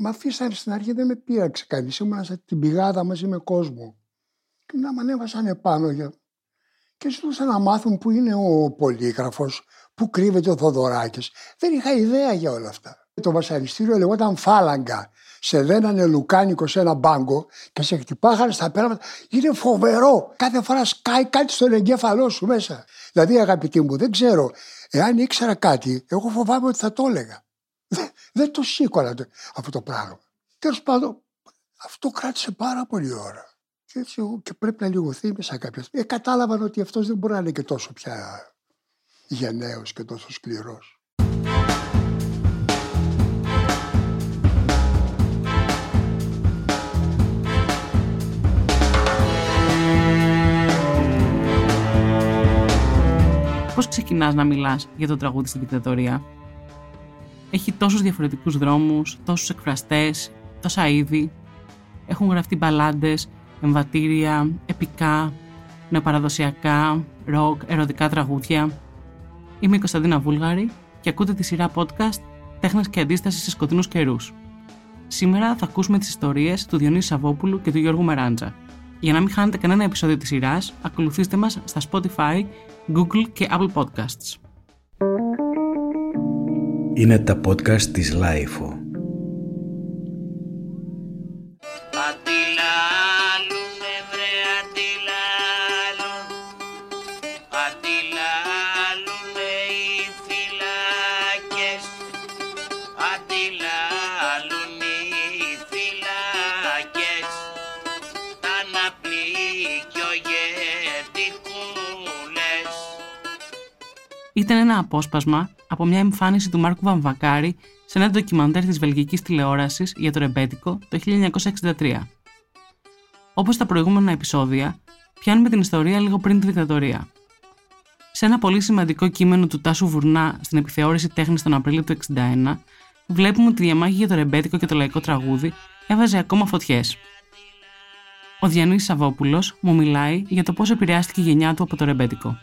Μα αφήσανε στην αρχή, δεν με πείραξε κανείς. Ήμουν σε την πηγάδα μαζί με κόσμο. Και να με ανέβασαν επάνω για... και ζητούσαν να μάθουν που είναι ο πολύγραφος, που κρύβεται ο Θοδωράκης. Δεν είχα ιδέα για όλα αυτά. Το βασανιστήριο λεγόταν φάλαγγα. Σε δένανε λουκάνικο σε ένα μπάγκο και σε χτυπάγανε στα πέραματα. Είναι φοβερό. Κάθε φορά σκάει κάτι στον εγκέφαλό σου μέσα. Δηλαδή, αγαπητοί μου, δεν ξέρω. Εάν ήξερα κάτι, εγώ φοβάμαι ότι θα το έλεγα. Δεν, το σήκωνα αυτό το πράγμα. Τέλος πάντων, αυτό κράτησε πάρα πολύ ώρα. Και, έτσι, και πρέπει να λίγο θύμισα κάποια στιγμή. Ε, κατάλαβαν ότι αυτός δεν μπορεί να είναι και τόσο πια γενναίος και τόσο σκληρός. Πώς ξεκινάς να μιλάς για το τραγούδι στην δικτατορία; Έχει τόσους διαφορετικούς δρόμους, τόσους εκφραστές, τόσα είδη. Έχουν γραφτεί μπαλάντες, εμβατήρια, επικά, νεοπαραδοσιακά, ροκ, ερωτικά τραγούδια. Είμαι η Κωνσταντίνα Βούλγαρη και ακούτε τη σειρά podcast Τέχνας και Αντίστασης σε σκοτεινούς καιρούς. Σήμερα θα ακούσουμε τις ιστορίες του Διονύσης Σαββόπουλου και του Γιώργου Μεράντζα. Για να μην χάνετε κανένα επεισόδιο της σειράς, ακολουθήστε μας στα Spotify, Google και Apple Podcasts. Είναι τα podcast της Lifeo. ήταν ένα απόσπασμα από μια εμφάνιση του Μάρκου Βαμβακάρη σε ένα ντοκιμαντέρ της βελγικής τηλεόρασης για το ρεμπέτικο το 1963. Όπως τα προηγούμενα επεισόδια, πιάνουμε την ιστορία λίγο πριν τη δικτατορία. Σε ένα πολύ σημαντικό κείμενο του Τάσου Βουρνά στην επιθεώρηση τέχνης τον Απρίλιο του 1961, βλέπουμε ότι η διαμάχη για το ρεμπέτικο και το λαϊκό τραγούδι έβαζε ακόμα φωτιές. Ο Διανύης Σαββόπουλος μου μιλάει για το πώς επηρεάστηκε η γενιά του από το ρεμπέτικο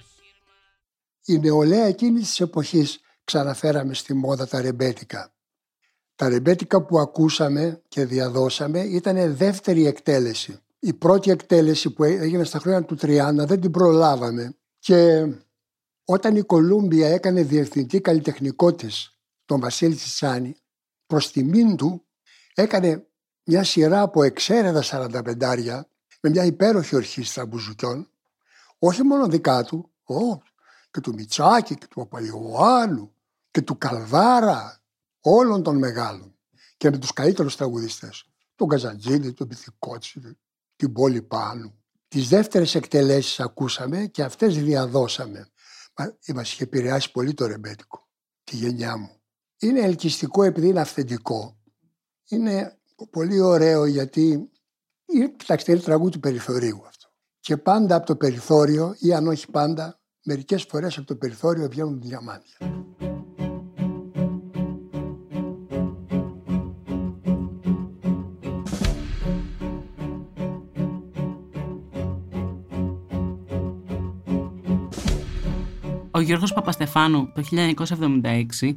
η νεολαία εκείνης της εποχής ξαναφέραμε στη μόδα τα ρεμπέτικα. Τα ρεμπέτικα που ακούσαμε και διαδώσαμε ήταν δεύτερη εκτέλεση. Η πρώτη εκτέλεση που έγινε στα χρόνια του 30 δεν την προλάβαμε και όταν η Κολούμπια έκανε διευθυντή καλλιτεχνικό τη τον Βασίλη Τσιτσάνη, προς τιμήν του έκανε μια σειρά από εξαίρετα 45 με μια υπέροχη ορχήστρα μπουζουκιών, όχι μόνο δικά του, και του Μιτσάκη και του Παπαϊωάννου και του Καλβάρα, όλων των μεγάλων και με τους καλύτερους τραγουδιστές. Τον Καζαντζίνη, τον Πυθικότσι, την Πόλη Πάνου. Τις δεύτερες εκτελέσεις ακούσαμε και αυτές διαδώσαμε. Μας είχε επηρεάσει πολύ το ρεμπέτικο, τη γενιά μου. Είναι ελκυστικό επειδή είναι αυθεντικό. Είναι πολύ ωραίο γιατί είναι, κοιτάξτε, είναι τραγούδι του περιθωρίου αυτό. Και πάντα από το περιθώριο ή αν όχι πάντα μερικές φορές από το περιθώριο βγαίνουν διαμάντια. Γιώργος Παπαστεφάνου το 1976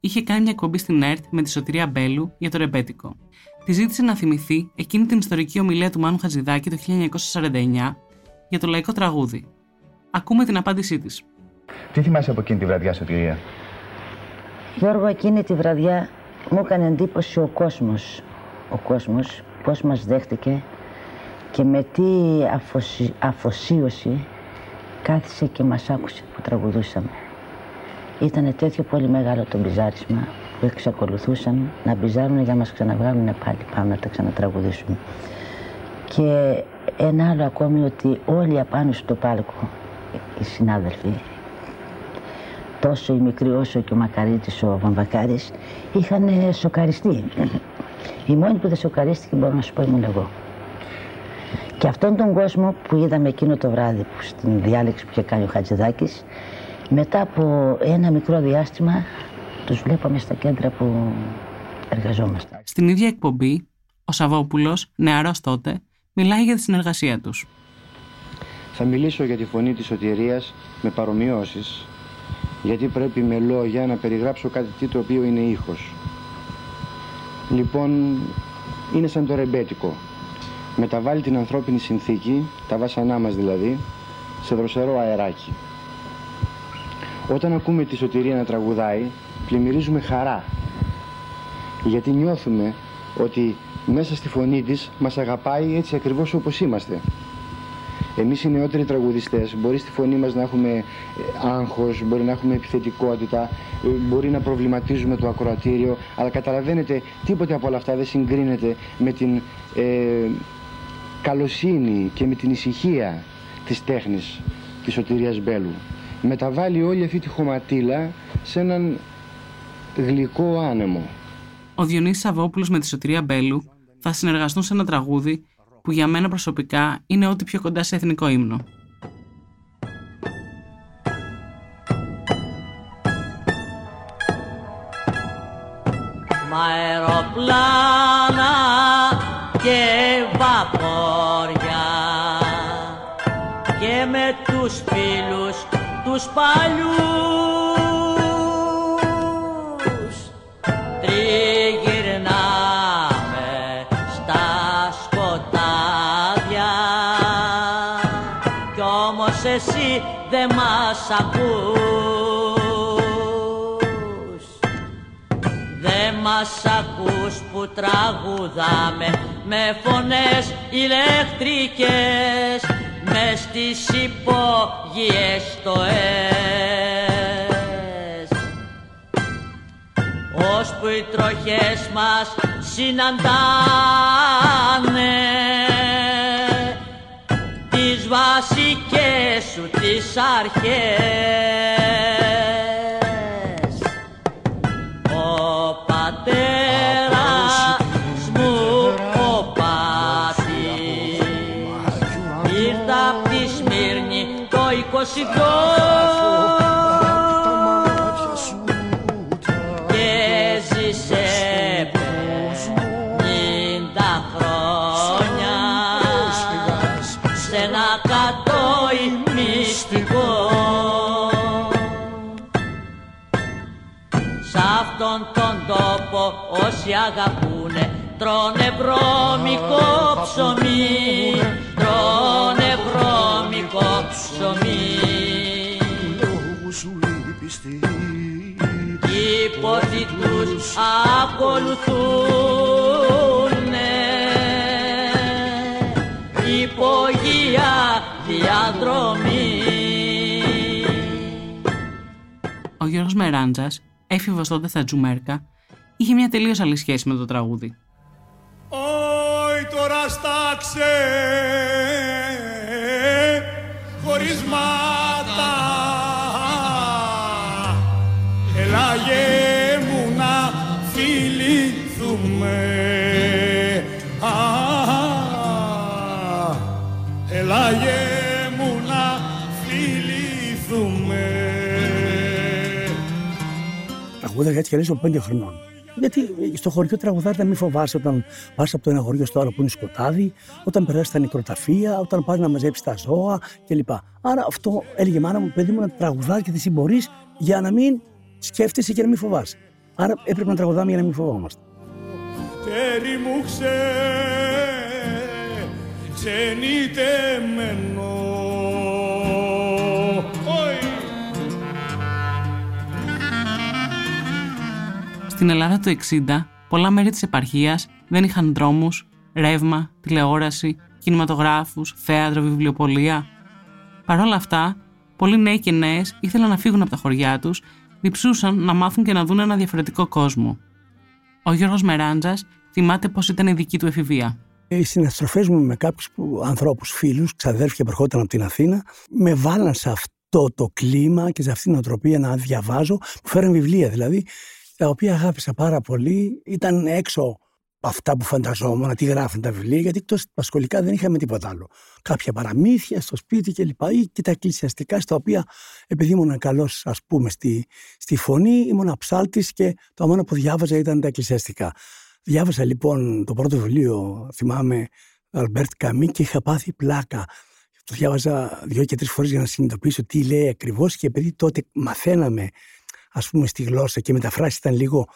είχε κάνει μια κομπή στην ΕΡΤ με τη Σωτηρία Μπέλου για το ρεμπέτικο. Τη ζήτησε να θυμηθεί εκείνη την ιστορική ομιλία του Μάνου Χατζηδάκη το 1949 για το λαϊκό τραγούδι Ακούμε την απάντησή της. Τι θυμάσαι από εκείνη τη βραδιά, Σωτηρία; Γιώργο, εκείνη τη βραδιά μου έκανε εντύπωση ο κόσμος. Ο κόσμος, πώς μας δέχτηκε και με τι αφοσί... αφοσίωση κάθισε και μας άκουσε που τραγουδούσαμε. Ήταν τέτοιο πολύ μεγάλο το μπιζάρισμα που εξακολουθούσαν να μπιζάρουν για να μας ξαναβγάλουν πάλι πάμε να τα ξανατραγουδήσουμε. Και ένα άλλο ακόμη ότι όλοι απάνω στο πάλκο οι συνάδελφοι, τόσο οι μικροί όσο και ο Μακαρίτης, ο Βαμβακάρης, είχαν σοκαριστεί. Η μόνη που δεν σοκαρίστηκε μπορώ να σου πω ήμουν εγώ. Και αυτόν τον κόσμο που είδαμε εκείνο το βράδυ που στην διάλεξη που είχε κάνει ο Χατζηδάκης, μετά από ένα μικρό διάστημα τους βλέπαμε στα κέντρα που εργαζόμαστε. Στην ίδια εκπομπή, ο Σαββόπουλος, νεαρός τότε, μιλάει για τη συνεργασία τους. Θα μιλήσω για τη φωνή της σωτηρίας με παρομοιώσεις, γιατί πρέπει με λόγια να περιγράψω κάτι το οποίο είναι ήχος. λοιπόν είναι σαν το ρεμπέτικο. Μεταβάλλει την ανθρώπινη συνθήκη, τα βάσανά μας δηλαδή, σε δροσερό αεράκι. Όταν ακούμε τη σωτηρία να τραγουδάει, πλημμυρίζουμε χαρά. Γιατί νιώθουμε ότι μέσα στη φωνή της μας αγαπάει έτσι ακριβώς όπως είμαστε. Εμείς οι νεότεροι τραγουδιστές μπορεί στη φωνή μας να έχουμε ε, άγχος, μπορεί να έχουμε επιθετικότητα, ε, μπορεί να προβληματίζουμε το ακροατήριο, αλλά καταλαβαίνετε τίποτε από όλα αυτά δεν συγκρίνεται με την ε, καλοσύνη και με την ησυχία της τέχνης της Σωτηρίας Μπέλου. Μεταβάλλει όλη αυτή τη χωματίλα σε έναν γλυκό άνεμο. Ο Διονύσης Σαββόπουλος με τη Σωτηρία Μπέλου θα συνεργαστούν σε ένα τραγούδι που για μένα προσωπικά είναι ό,τι πιο κοντά σε εθνικό ύμνο. Μα αεροπλάνα τους παλιούς. Εσύ δε μας ακούς. Δε μας ακούς που τραγουδάμε με φωνές ηλεκτρικές μες στις υπόγειες στοές ώσπου οι τροχές μας συναντάνε τις βασικές σου τις αρχές αγαπούνε. Τρώνε βρώμικο ψωμί. τρώνε βρώμικο ψωμί. Οι πόθοι τους ακολουθούνε. Υπογεία διαδρομή. Ο Γιώργος Μεράντζας, έφηβος τότε στα Τζουμέρκα, είχε μια τελείως άλλη σχέση με το τραγούδι. Όι τώρα στάξε χωρισμάτα Έλα μου να φιληθούμε Έλα μου να φιληθούμε Τραγούδα γιατί και από πέντε χρονών. Γιατί στο χωριό τραγουδάτε να μην φοβάσαι όταν πας από το ένα χωριό στο άλλο που είναι σκοτάδι, όταν περάσεις τα νεκροταφεία, όταν πας να μαζέψεις τα ζώα κλπ. Άρα αυτό έλεγε μάνα μου, παιδί μου, να τραγουδάς και τη συμπορεί για να μην σκέφτεσαι και να μην φοβάσαι. Άρα έπρεπε να τραγουδάμε για να μην φοβόμαστε. Τέρι μου ξέ, ξενιτεμένο Στην Ελλάδα το 60, πολλά μέρη της επαρχίας δεν είχαν δρόμους, ρεύμα, τηλεόραση, κινηματογράφους, θέατρο, βιβλιοπολία. Παρ' όλα αυτά, πολλοί νέοι και νέες ήθελαν να φύγουν από τα χωριά τους, διψούσαν να μάθουν και να δουν ένα διαφορετικό κόσμο. Ο Γιώργος Μεράντζας θυμάται πώς ήταν η δική του εφηβεία. Οι συναστροφές μου με κάποιους ανθρώπους, φίλους, ξαδέρφια που ερχόταν από την Αθήνα, με βάλαν σε αυτό το κλίμα και σε αυτήν την οτροπία να διαβάζω, που φέραν βιβλία δηλαδή, τα οποία αγάπησα πάρα πολύ. Ήταν έξω από αυτά που φανταζόμουν, τι γράφουν τα βιβλία, γιατί εκτός τα σχολικά δεν είχαμε τίποτα άλλο. Κάποια παραμύθια στο σπίτι κλπ. ή και τα εκκλησιαστικά, στα οποία επειδή ήμουν καλός, ας πούμε, στη, στη φωνή, ήμουν ψάλτης και το μόνο που διάβαζα ήταν τα εκκλησιαστικά. Διάβασα λοιπόν το πρώτο βιβλίο, θυμάμαι, Αλμπέρ Καμύ και είχα πάθει πλάκα. Το διάβαζα δύο και τρεις φορές για να συνειδητοποιήσω τι λέει ακριβώς και επειδή τότε μαθαίναμε ας πούμε στη γλώσσα και οι μεταφράσεις ήταν λίγο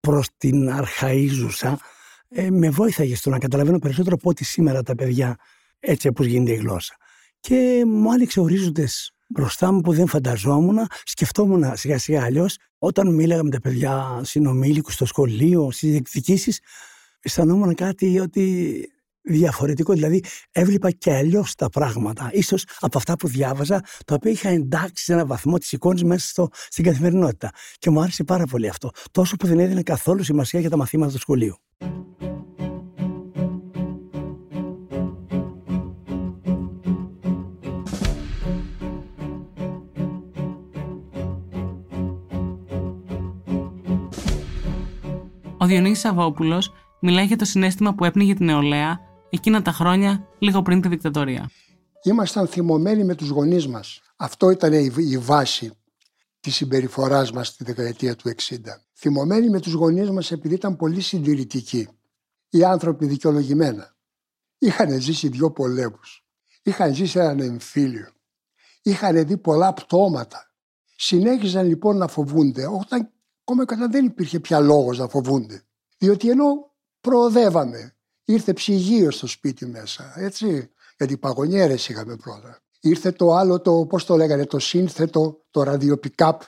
προς την αρχαΐζουσα ε, με βοήθαγε στο να καταλαβαίνω περισσότερο από ό,τι σήμερα τα παιδιά έτσι όπως γίνεται η γλώσσα. Και μου άνοιξε ορίζοντες μπροστά μου που δεν φανταζόμουν, σκεφτόμουν σιγά σιγά αλλιώς. Όταν μίλαγα με τα παιδιά συνομήλικους στο σχολείο, στις διεκδικήσεις, αισθανόμουν κάτι ότι διαφορετικό. Δηλαδή, έβλεπα και αλλιώς τα πράγματα. ίσως από αυτά που διάβαζα, τα οποία είχα εντάξει σε ένα βαθμό τη εικόνη μέσα στο, στην καθημερινότητα. Και μου άρεσε πάρα πολύ αυτό. Τόσο που δεν έδινε καθόλου σημασία για τα μαθήματα του σχολείου. Ο Διονύσης Σαββόπουλος μιλάει για το συνέστημα που έπνιγε την νεολαία εκείνα τα χρόνια λίγο πριν τη δικτατορία. Ήμασταν θυμωμένοι με τους γονείς μας. Αυτό ήταν η βάση της συμπεριφοράς μας στη δεκαετία του 60. Θυμωμένοι με τους γονείς μας επειδή ήταν πολύ συντηρητικοί. Οι άνθρωποι δικαιολογημένα. Είχαν ζήσει δύο πολέμους. Είχαν ζήσει έναν εμφύλιο. Είχαν δει πολλά πτώματα. Συνέχιζαν λοιπόν να φοβούνται όταν ακόμα και όταν δεν υπήρχε πια λόγος να φοβούνται. Διότι ενώ προοδεύαμε, ήρθε ψυγείο στο σπίτι μέσα, έτσι, γιατί παγωνιέρες είχαμε πρώτα. Ήρθε το άλλο, το, πώς το λέγανε, το σύνθετο, το ραδιοπικάπ,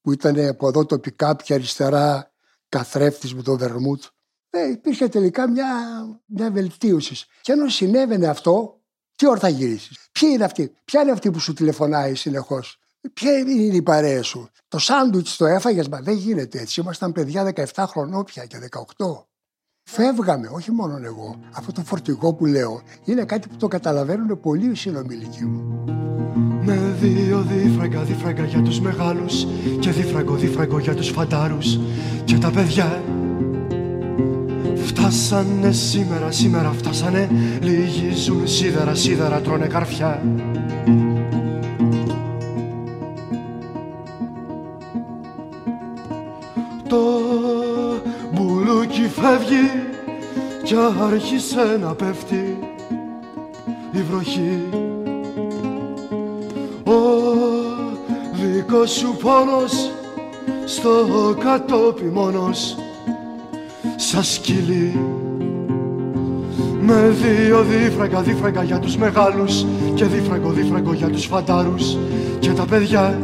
που ήταν από εδώ το πικάπ και αριστερά καθρέφτης με το βερμούτ. Ε, υπήρχε τελικά μια, μια βελτίωση. Και ενώ συνέβαινε αυτό, τι ώρα θα γυρίσεις; Ποιοι είναι αυτοί, ποια είναι αυτή που σου τηλεφωνάει συνεχώς; Ποια είναι η παρέα σου; Το σάντουιτς το έφαγες, μα δεν γίνεται έτσι. Ήμασταν παιδιά 17 χρονών πια και 18. Φεύγαμε, όχι μόνο εγώ. Αυτό το φορτηγό που λέω είναι κάτι που το καταλαβαίνουν πολύ οι συνομιλικοί μου. Με δύο δίφραγκα, δίφραγκα για τους μεγάλους και δίφραγκο, δίφραγκο για τους φαντάρους και τα παιδιά Φτάσανε σήμερα, σήμερα φτάσανε Λυγίζουν σίδερα, σίδερα τρώνε καρφιά Το μπουλούκι φεύγει κι άρχισε να πέφτει η βροχή. Ο δικός σου πόνος στο κατόπι μόνος σαν σκυλί με δύο δίφραγκα, δίφραγκα για τους μεγάλους και δίφραγκο, δίφραγκο για τους φαντάρους. Και τα παιδιά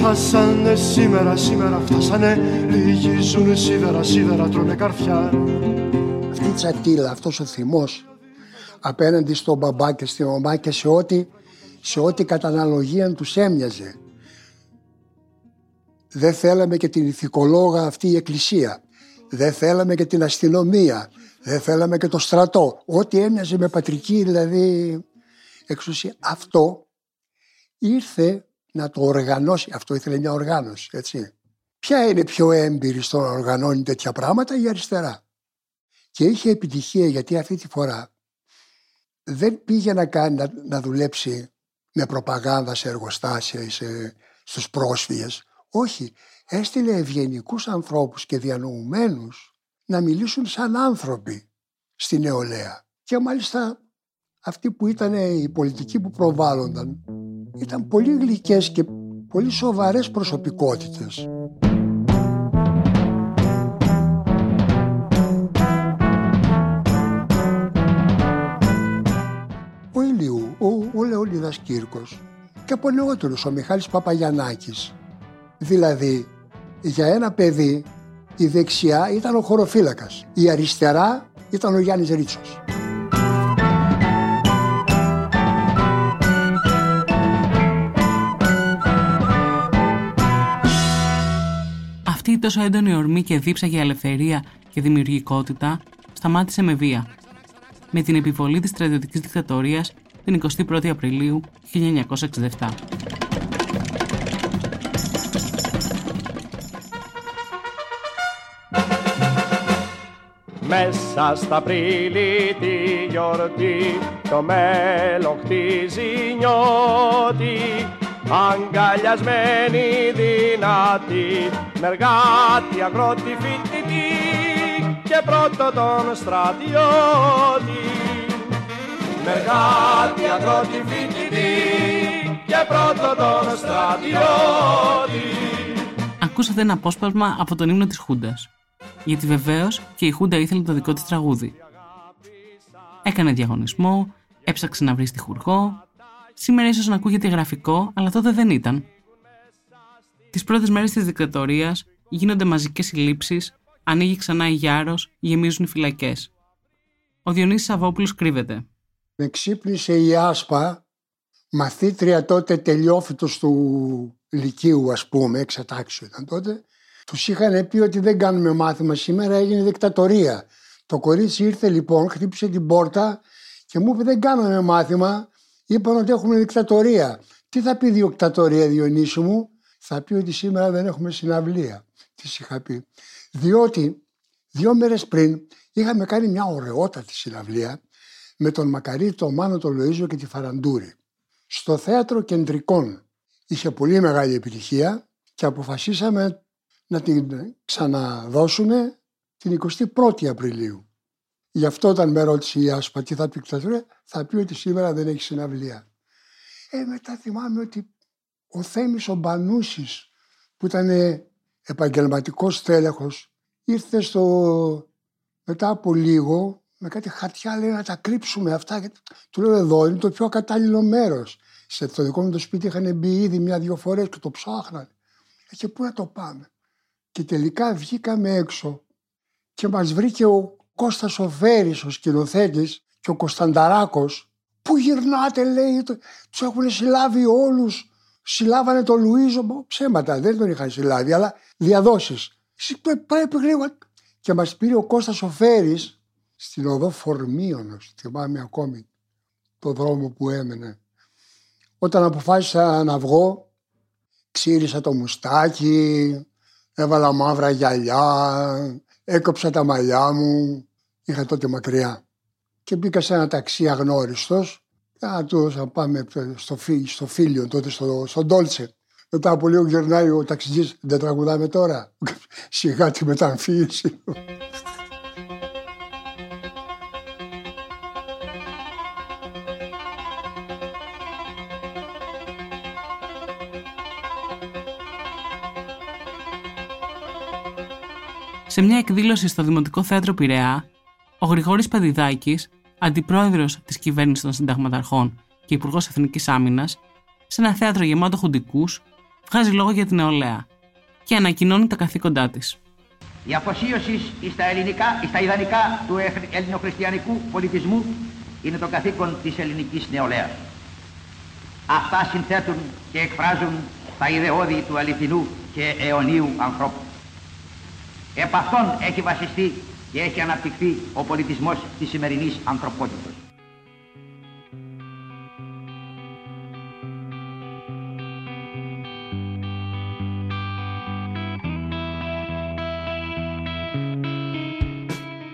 Φτάσανε σήμερα, σήμερα φτάσανε Λυγίζουν σίδερα, σίδερα τρώνε καρφιά Αυτή η τσατήλα, αυτός ο θυμός απέναντι στον μπαμπά και στη μαμά και σε ό,τι, σε ό,τι κατά αναλογία τους έμοιαζε. Δεν θέλαμε και την ηθικολόγα αυτή η εκκλησία. Δεν θέλαμε και την αστυνομία. Δεν θέλαμε και το στρατό. Ό,τι έμοιαζε με πατρική δηλαδή εξουσία. Αυτό ήρθε να το οργανώσει. Αυτό ήθελε μια οργάνωση, έτσι. Ποια είναι πιο έμπειρη στο να οργανώνει τέτοια πράγματα, η αριστερά. Και είχε επιτυχία γιατί αυτή τη φορά δεν πήγε να, κάνει, να, να δουλέψει με προπαγάνδα σε εργοστάσια ή σε, στους πρόσφυγες. Όχι, έστειλε ευγενικούς ανθρώπους και διανοουμένους να μιλήσουν σαν άνθρωποι στη νεολαία. Και μάλιστα αυτοί που ήταν οι πολιτικοί που προβάλλονταν ήταν πολύ γλυκές και πολύ σοβαρές προσωπικότητες. Ο Ηλιού, ο, ο Λεωνίδας Κύρκος και από νεότερους ο Μιχάλης Παπαγιαννάκης. Δηλαδή, για ένα παιδί η δεξιά ήταν ο χωροφύλακας, η αριστερά ήταν ο Γιάννης Ρίτσος. Τόσο έντονη ορμή και δίψα για ελευθερία και δημιουργικότητα σταμάτησε με βία. Με την επιβολή της στρατιωτικής δικτατορίας την 21η Απριλίου 1967. Μέσα στα Απρίλη τη γιορτή το μέλλον χτίζει νιώτη αγκαλιασμένη δυνατή μεργάτη αγρότη φοιτητή και πρώτο τον στρατιώτη μεργάτη αγρότη φοιτητή και πρώτο τον στρατιώτη Ακούσατε ένα απόσπασμα από τον ύμνο της Χούντας. Γιατί βεβαίως και η Χούντα ήθελε το δικό της τραγούδι. Έκανε διαγωνισμό, έψαξε να βρει στιχουργό. Σήμερα ίσως να ακούγεται γραφικό, αλλά τότε δεν ήταν. Τις πρώτες μέρες της δικτατορίας γίνονται μαζικές συλλήψεις, ανοίγει ξανά η Γιάρος, γεμίζουν οι φυλακές. Ο Διονύσης Σαββόπουλος κρύβεται. Με ξύπνησε η Άσπα, μαθήτρια τότε τελειόφυτος του Λυκείου ας πούμε, εξατάξιο ήταν τότε. Τους είχαν πει ότι δεν κάνουμε μάθημα σήμερα, έγινε δικτατορία. Το κορίτσι ήρθε λοιπόν, χτύπησε την πόρτα και μου είπε δεν κάναμε μάθημα, είπαν ότι έχουμε δικτατορία. Τι θα πει δικτατορία Διονύση μου, θα πει ότι σήμερα δεν έχουμε συναυλία. Τι είχα πει. Διότι δύο μέρες πριν είχαμε κάνει μια ωραιότατη συναυλία με τον Μακαρίτη, τον Μάνο, τον Λοΐζο και τη Φαραντούρη. Στο θέατρο Κεντρικών είχε πολύ μεγάλη επιτυχία και αποφασίσαμε να την ξαναδώσουμε την 21η Απριλίου. Γι' αυτό όταν με ρώτησε η Άσπα τι θα πει θα πει ότι σήμερα δεν έχει συναυλία. Ε, μετά θυμάμαι ότι ο Θέμης ο Μπανούσης που ήταν επαγγελματικός τέλεχος ήρθε στο... μετά από λίγο με κάτι χαρτιά λέει να τα κρύψουμε αυτά. Του λέω εδώ είναι το πιο κατάλληλο μέρος. Σε το δικό μου το σπίτι είχαν μπει ήδη μια-δυο φορές και το ψάχναν. Ε, και πού να το πάμε. Και τελικά βγήκαμε έξω και μας βρήκε ο Κώστας ο Φέρης, ο σκηνοθέτης και ο Κωνστανταράκος. Πού γυρνάτε λέει, τους έχουν συλλάβει όλους συλλάβανε τον Λουίζο, ψέματα, δεν τον είχαν συλλάβει, αλλά διαδόσεις. Πρέπει γρήγορα. Και μας πήρε ο Κώστας ο Φέρης στην οδό Φορμίωνος, θυμάμαι ακόμη το δρόμο που έμενε. Όταν αποφάσισα να βγω, ξύρισα το μουστάκι, έβαλα μαύρα γυαλιά, έκοψα τα μαλλιά μου, είχα τότε μακριά. Και μπήκα σε ένα ταξί αγνώριστος Α, του θα πάμε στο, φι, στο φίλιο τότε, στο, στον Τόλτσε. Μετά από λίγο γυρνάει ο ταξιτζής, δεν τραγουδάμε τώρα. Σιγά τη μεταμφίεση. Σε μια εκδήλωση στο Δημοτικό Θέατρο Πειραιά, ο Γρηγόρης Παδιδάκης αντιπρόεδρος της κυβέρνησης των συνταγματαρχών και υπουργός Εθνικής Άμυνας, σε ένα θέατρο γεμάτο χουντικούς, βγάζει λόγο για την νεολαία και ανακοινώνει τα καθήκοντά της. Η αφοσίωση στα, ελληνικά, στα ιδανικά του ελληνοχριστιανικού πολιτισμού είναι το καθήκον της ελληνικής νεολαίας. Αυτά συνθέτουν και εκφράζουν τα ιδεώδη του αληθινού και αιωνίου ανθρώπου. Επ' αυτόν έχει βασιστεί και έχει αναπτυχθεί ο πολιτισμός της σημερινής ανθρωπότητας.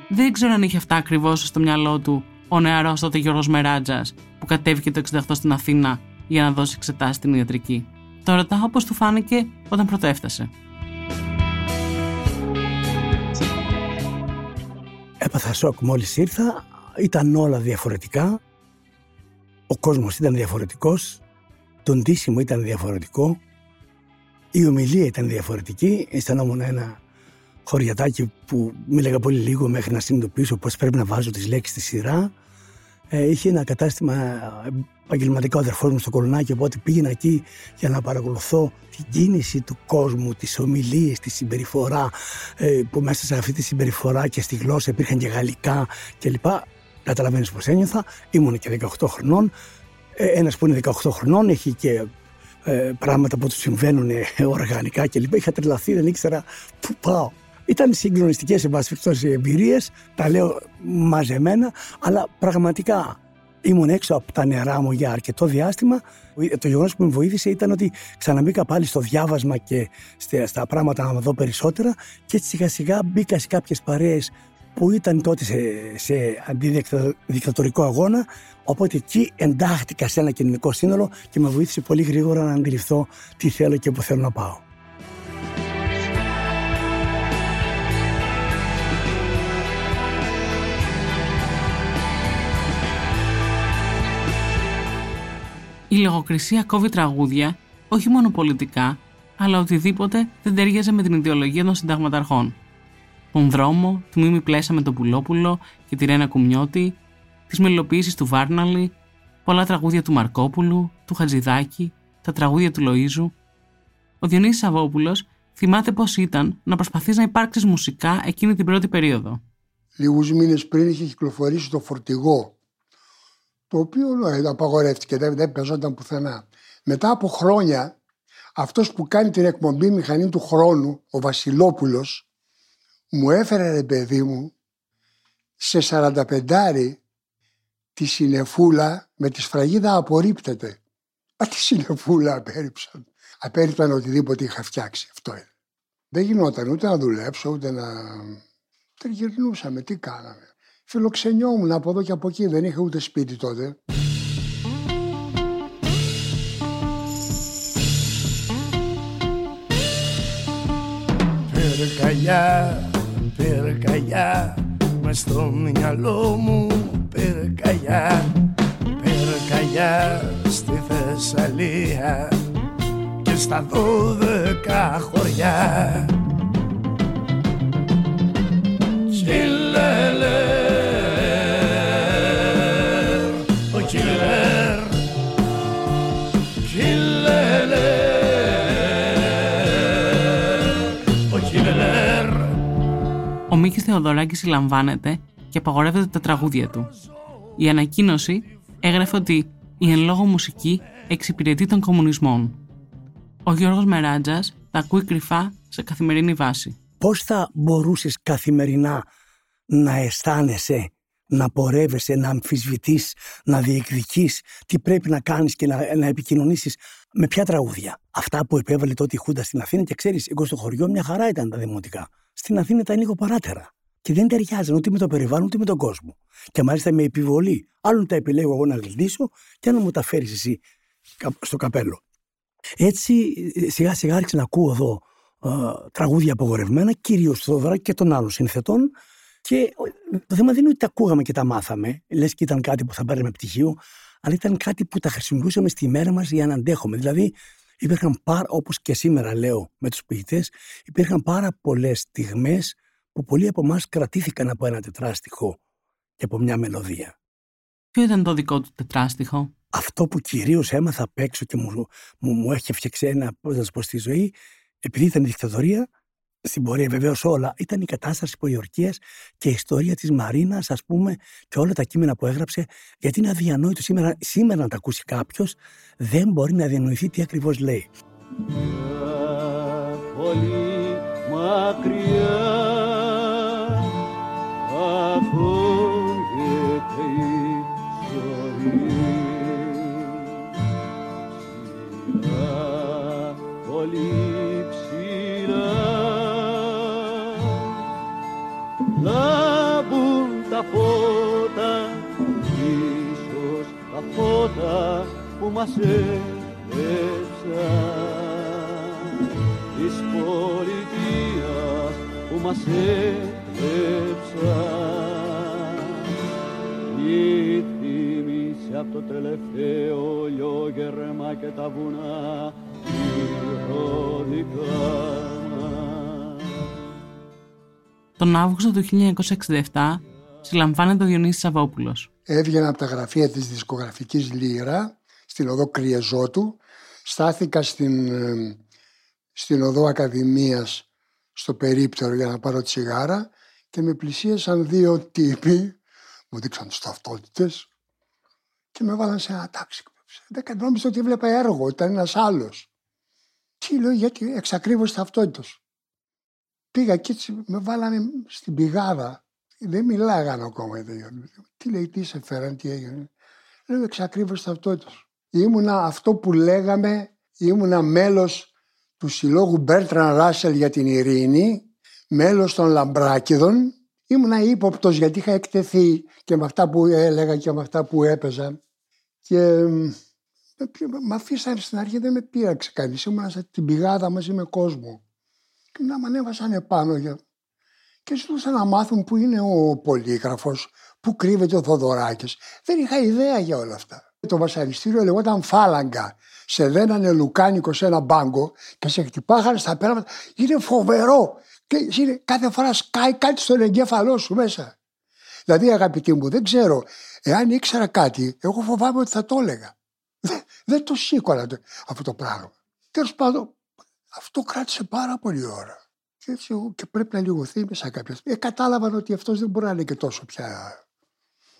Δεν ξέρω αν είχε αυτά ακριβώς στο μυαλό του ο νεαρός τότε Γιώργος Μεράτζας που κατέβηκε το 68 στην Αθήνα για να δώσει εξετάσει στην ιατρική. Το ρωτάω όπω του φάνηκε όταν πρωτοέφτασε. Έπαθα σοκ μόλις ήρθα, ήταν όλα διαφορετικά. Ο κόσμος ήταν διαφορετικός, το ντύσιμο ήταν διαφορετικό, η ομιλία ήταν διαφορετική, αισθανόμουν ένα χωριατάκι που μίλαγα πολύ λίγο μέχρι να συνειδητοποιήσω πώς πρέπει να βάζω τις λέξεις στη σειρά. Ε, είχε ένα κατάστημα επαγγελματικό αδερφός μου στο Κολονάκι, οπότε πήγαινα εκεί για να παρακολουθώ την κίνηση του κόσμου, τις ομιλίες, τη συμπεριφορά, ε, που μέσα σε αυτή τη συμπεριφορά και στη γλώσσα υπήρχαν και γαλλικά κλπ. Καταλαβαίνεις πώς ένιωθα, ήμουν και 18 χρονών, ε, ένας που είναι 18 χρονών έχει και ε, πράγματα που του συμβαίνουν οργανικά κλπ. Είχα τρελαθεί, δεν ήξερα πού πάω. Ήταν συγκλονιστικές σε βάση εμπειρίες, τα λέω μαζεμένα, αλλά πραγματικά ήμουν έξω από τα νερά μου για αρκετό διάστημα. Το γεγονός που με βοήθησε ήταν ότι ξαναμπήκα πάλι στο διάβασμα και στα πράγματα να δω περισσότερα και έτσι σιγά σιγά μπήκα σε κάποιες παρέες που ήταν τότε σε, σε αντιδικτατορικό αγώνα. Οπότε εκεί εντάχθηκα σε ένα κοινωνικό σύνολο και με βοήθησε πολύ γρήγορα να αντιληφθώ τι θέλω και πού θέλω να πάω. Η λογοκρισία κόβει τραγούδια όχι μόνο πολιτικά, αλλά οτιδήποτε δεν ταιριάζε με την ιδεολογία των συνταγματαρχών. Τον δρόμο, του Μίμη Πλέσα με τον Πουλόπουλο και τη Ρένα Κουμιώτη, τις μελοποιήσει του Βάρναλη, πολλά τραγούδια του Μαρκόπουλου, του Χατζηδάκη, τα τραγούδια του Λοΐζου. Ο Διονύσης Σαββόπουλος θυμάται πώς ήταν να προσπαθείς να υπάρξεις μουσικά εκείνη την πρώτη περίοδο. Λίγους μήνες πριν είχε κυκλοφορήσει το φορτηγό, το οποίο ε, απαγορεύτηκε, δεν, δεν παίζονταν πουθενά. Μετά από χρόνια, αυτός που κάνει την εκπομπή Μηχανή του Χρόνου, ο Βασιλόπουλος, μου έφερε ρε παιδί μου σε 45 τη συνεφούλα με τη σφραγίδα απορρίπτεται. Μα τη συνεφούλα απέρριψαν. Απέρριψαν οτιδήποτε είχα φτιάξει. Αυτό είναι. Δεν γινόταν ούτε να δουλέψω, ούτε να... Τριγυρνούσαμε, τι κάναμε. Φιλοξενιόμουν από εδώ και από εκεί, δεν είχα ούτε σπίτι τότε. Πυρκαγιά, πυρκαγιά, μες στο μυαλό μου πυρκαγιά Πυρκαγιά στη Θεσσαλία και στα δώδεκα χωριά Ο Μίκης Θεοδωράκης συλλαμβάνεται και απαγορεύεται τα τραγούδια του. Η ανακοίνωση έγραφε ότι η εν λόγω μουσική εξυπηρετεί τον κομμουνισμό. Ο Γιώργος Μεράτζας τα ακούει κρυφά σε καθημερινή βάση. Πώς θα μπορούσες καθημερινά να αισθάνεσαι, να πορεύεσαι, να αμφισβητείς, να διεκδικείς τι πρέπει να κάνεις και να, να επικοινωνήσεις με ποια τραγούδια; Αυτά που επέβαλε τότε η Χούντα στην Αθήνα και ξέρεις, εγώ στο χωριό μια χαρά ήταν τα δημοτικά. Στην Αθήνα ήταν λίγο παράτερα και δεν ταιριάζαν ούτε με το περιβάλλον ούτε με τον κόσμο. Και μάλιστα με επιβολή. Άλλον τα επιλέγω εγώ να γλιτήσω και άλλον μου τα φέρεις εσύ στο καπέλο. Έτσι σιγά σιγά άρχισα να ακούω εδώ ε, τραγούδια απογορευμένα, κυρίως του Θοδωράκη και των άλλων συνθετών. Και το θέμα δεν είναι ότι τα ακούγαμε και τα μάθαμε, λες και ήταν κάτι που θα παίρναμε πτυχίο, αλλά ήταν κάτι που τα χρησιμοποιούσαμε στη μέρα μας για να αντέχουμε. Δηλαδή, υπήρχαν πάρα, όπως και σήμερα λέω με τους ποιητές, υπήρχαν πάρα πολλές στιγμές που πολλοί από εμάς κρατήθηκαν από ένα τετράστιχο και από μια μελωδία. Ποιο ήταν το δικό του τετράστιχο; Αυτό που κυρίως έμαθα απ' έξω και μου, μου, μου έχει φτιάξει ένα, πώς να σου πω, στη ζωή, επειδή ήταν η δικτατορία, στην πορεία βεβαίως όλα, ήταν η κατάσταση πολιορκία και η ιστορία της Μαρίνας, ας πούμε, και όλα τα κείμενα που έγραψε, γιατί είναι αδιανόητο σήμερα, σήμερα να τα ακούσει κάποιος, δεν μπορεί να διανοηθεί τι ακριβώς λέει. Πολύ μακριά μας έλεψαν της πολιτείας που μας έλεψαν η θύμηση από το τελευταίο λιόγερμα και τα βουνά ηρωδικά μας. Τον Αύγουστο του 1967 συλλαμβάνεται ο Διονύσης Σαββόπουλος. Έβγαινα από τα γραφεία της δισκογραφικής Λύρα στην οδό Κριεζότου. Στάθηκα στην, ε, στην οδό Ακαδημίας στο περίπτερο για να πάρω τσιγάρα και με πλησίασαν δύο τύποι, μου δείξαν τις ταυτότητες και με βάλαν σε ένα τάξη. Δεν νόμιζα ότι έβλεπα έργο, ήταν ένας άλλος. Τι λέω, γιατί εξακρίβω ταυτότητες. Πήγα και έτσι με βάλανε στην πηγάδα. Δεν μιλάγανε ακόμα. Τι λέει, τι σε φέραν, τι έγινε. Λέω, εξακρίβωση ταυτότητος. Ήμουνα αυτό που λέγαμε, ήμουνα μέλος του συλλόγου Μπέρτραν Ράσελ για την ειρήνη, μέλος των Λαμπράκηδων. Ήμουνα ύποπτος γιατί είχα εκτεθεί και με αυτά που έλεγα και με αυτά που έπαιζα. Και με αφήσανε στην αρχή, δεν με πείραξε κανείς. Ήμουνα στην πηγάδα μαζί με κόσμο. Και να με ανέβασαν επάνω για... και ζητούσαν να μάθουν που είναι ο πολύγραφος, που κρύβεται ο Θοδωράκης. Δεν είχα ιδέα για όλα αυτά. Το βασανιστήριο λεγόταν φάλαγγα. Σε δένανε λουκάνικο σε ένα μπάγκο και σε χτυπάγανε στα πέραματα. Είναι φοβερό. Και είναι, κάθε φορά σκάει κάτι στον εγκέφαλό σου μέσα. Δηλαδή, αγαπητοί μου, δεν ξέρω. Εάν ήξερα κάτι, εγώ φοβάμαι ότι θα το έλεγα. Δεν το σήκωνα αυτό το πράγμα. Τέλος πάντων, αυτό κράτησε πάρα πολύ ώρα. Και, έτσι, και πρέπει να λιγωθεί μέσα κάποια στιγμή. Ε, κατάλαβαν ότι αυτός δεν μπορεί να είναι και τόσο πια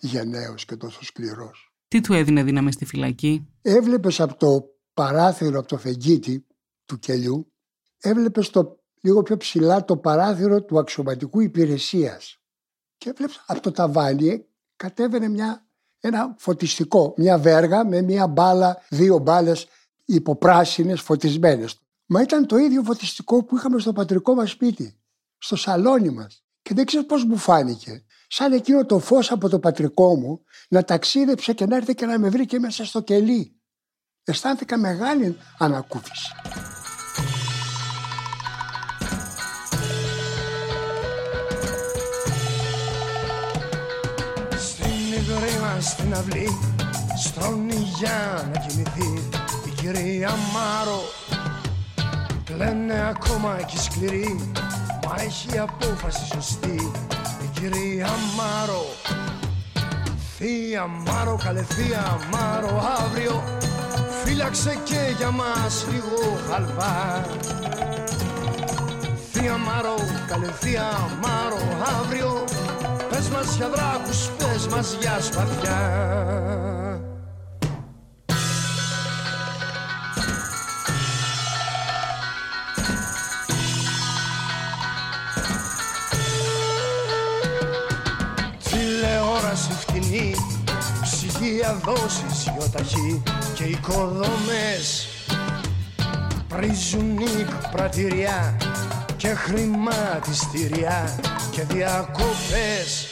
γενναίος και τόσο σκληρός. Τι του έδινε δύναμη στη φυλακή; Έβλεπες από το παράθυρο, από το φεγγίτι του κελιού, έβλεπες το λίγο πιο ψηλά το παράθυρο του αξιωματικού υπηρεσίας. Και έβλεπες από το ταβάνι κατέβαινε μια, ένα φωτιστικό, μια βέργα με μια μπάλα, δύο μπάλες υποπράσινες φωτισμένες. Μα ήταν το ίδιο φωτιστικό που είχαμε στο πατρικό μας σπίτι, στο σαλόνι μας. Και δεν ξέρω πώς μου φάνηκε. Σαν εκείνο το φως από το πατρικό μου να ταξίδεψε και να έρθει και να με βρει και μέσα στο κελί. Αισθάνθηκα μεγάλη ανακούφιση. Στην υγρή μας την αυλή στρώνει για να κοιμηθεί η κυρία Μάρο Λένε ακόμα κι σκληρή Μα έχει απόφαση σωστή Η κυρία Μάρο. Θεία Μάρο, καλέ θεία Μάρο Αύριο φύλαξε και για μας λίγο χαλβά. Θεία Μάρο, καλέ θεία Μάρο Αύριο πες μας για δράκους, πες μας για σπαθιά Ψυγεία δόσεις γιοταχή Και οικοδομές. Πρίζουν πρατηριά Και χρηματιστήρια Και διακοπές.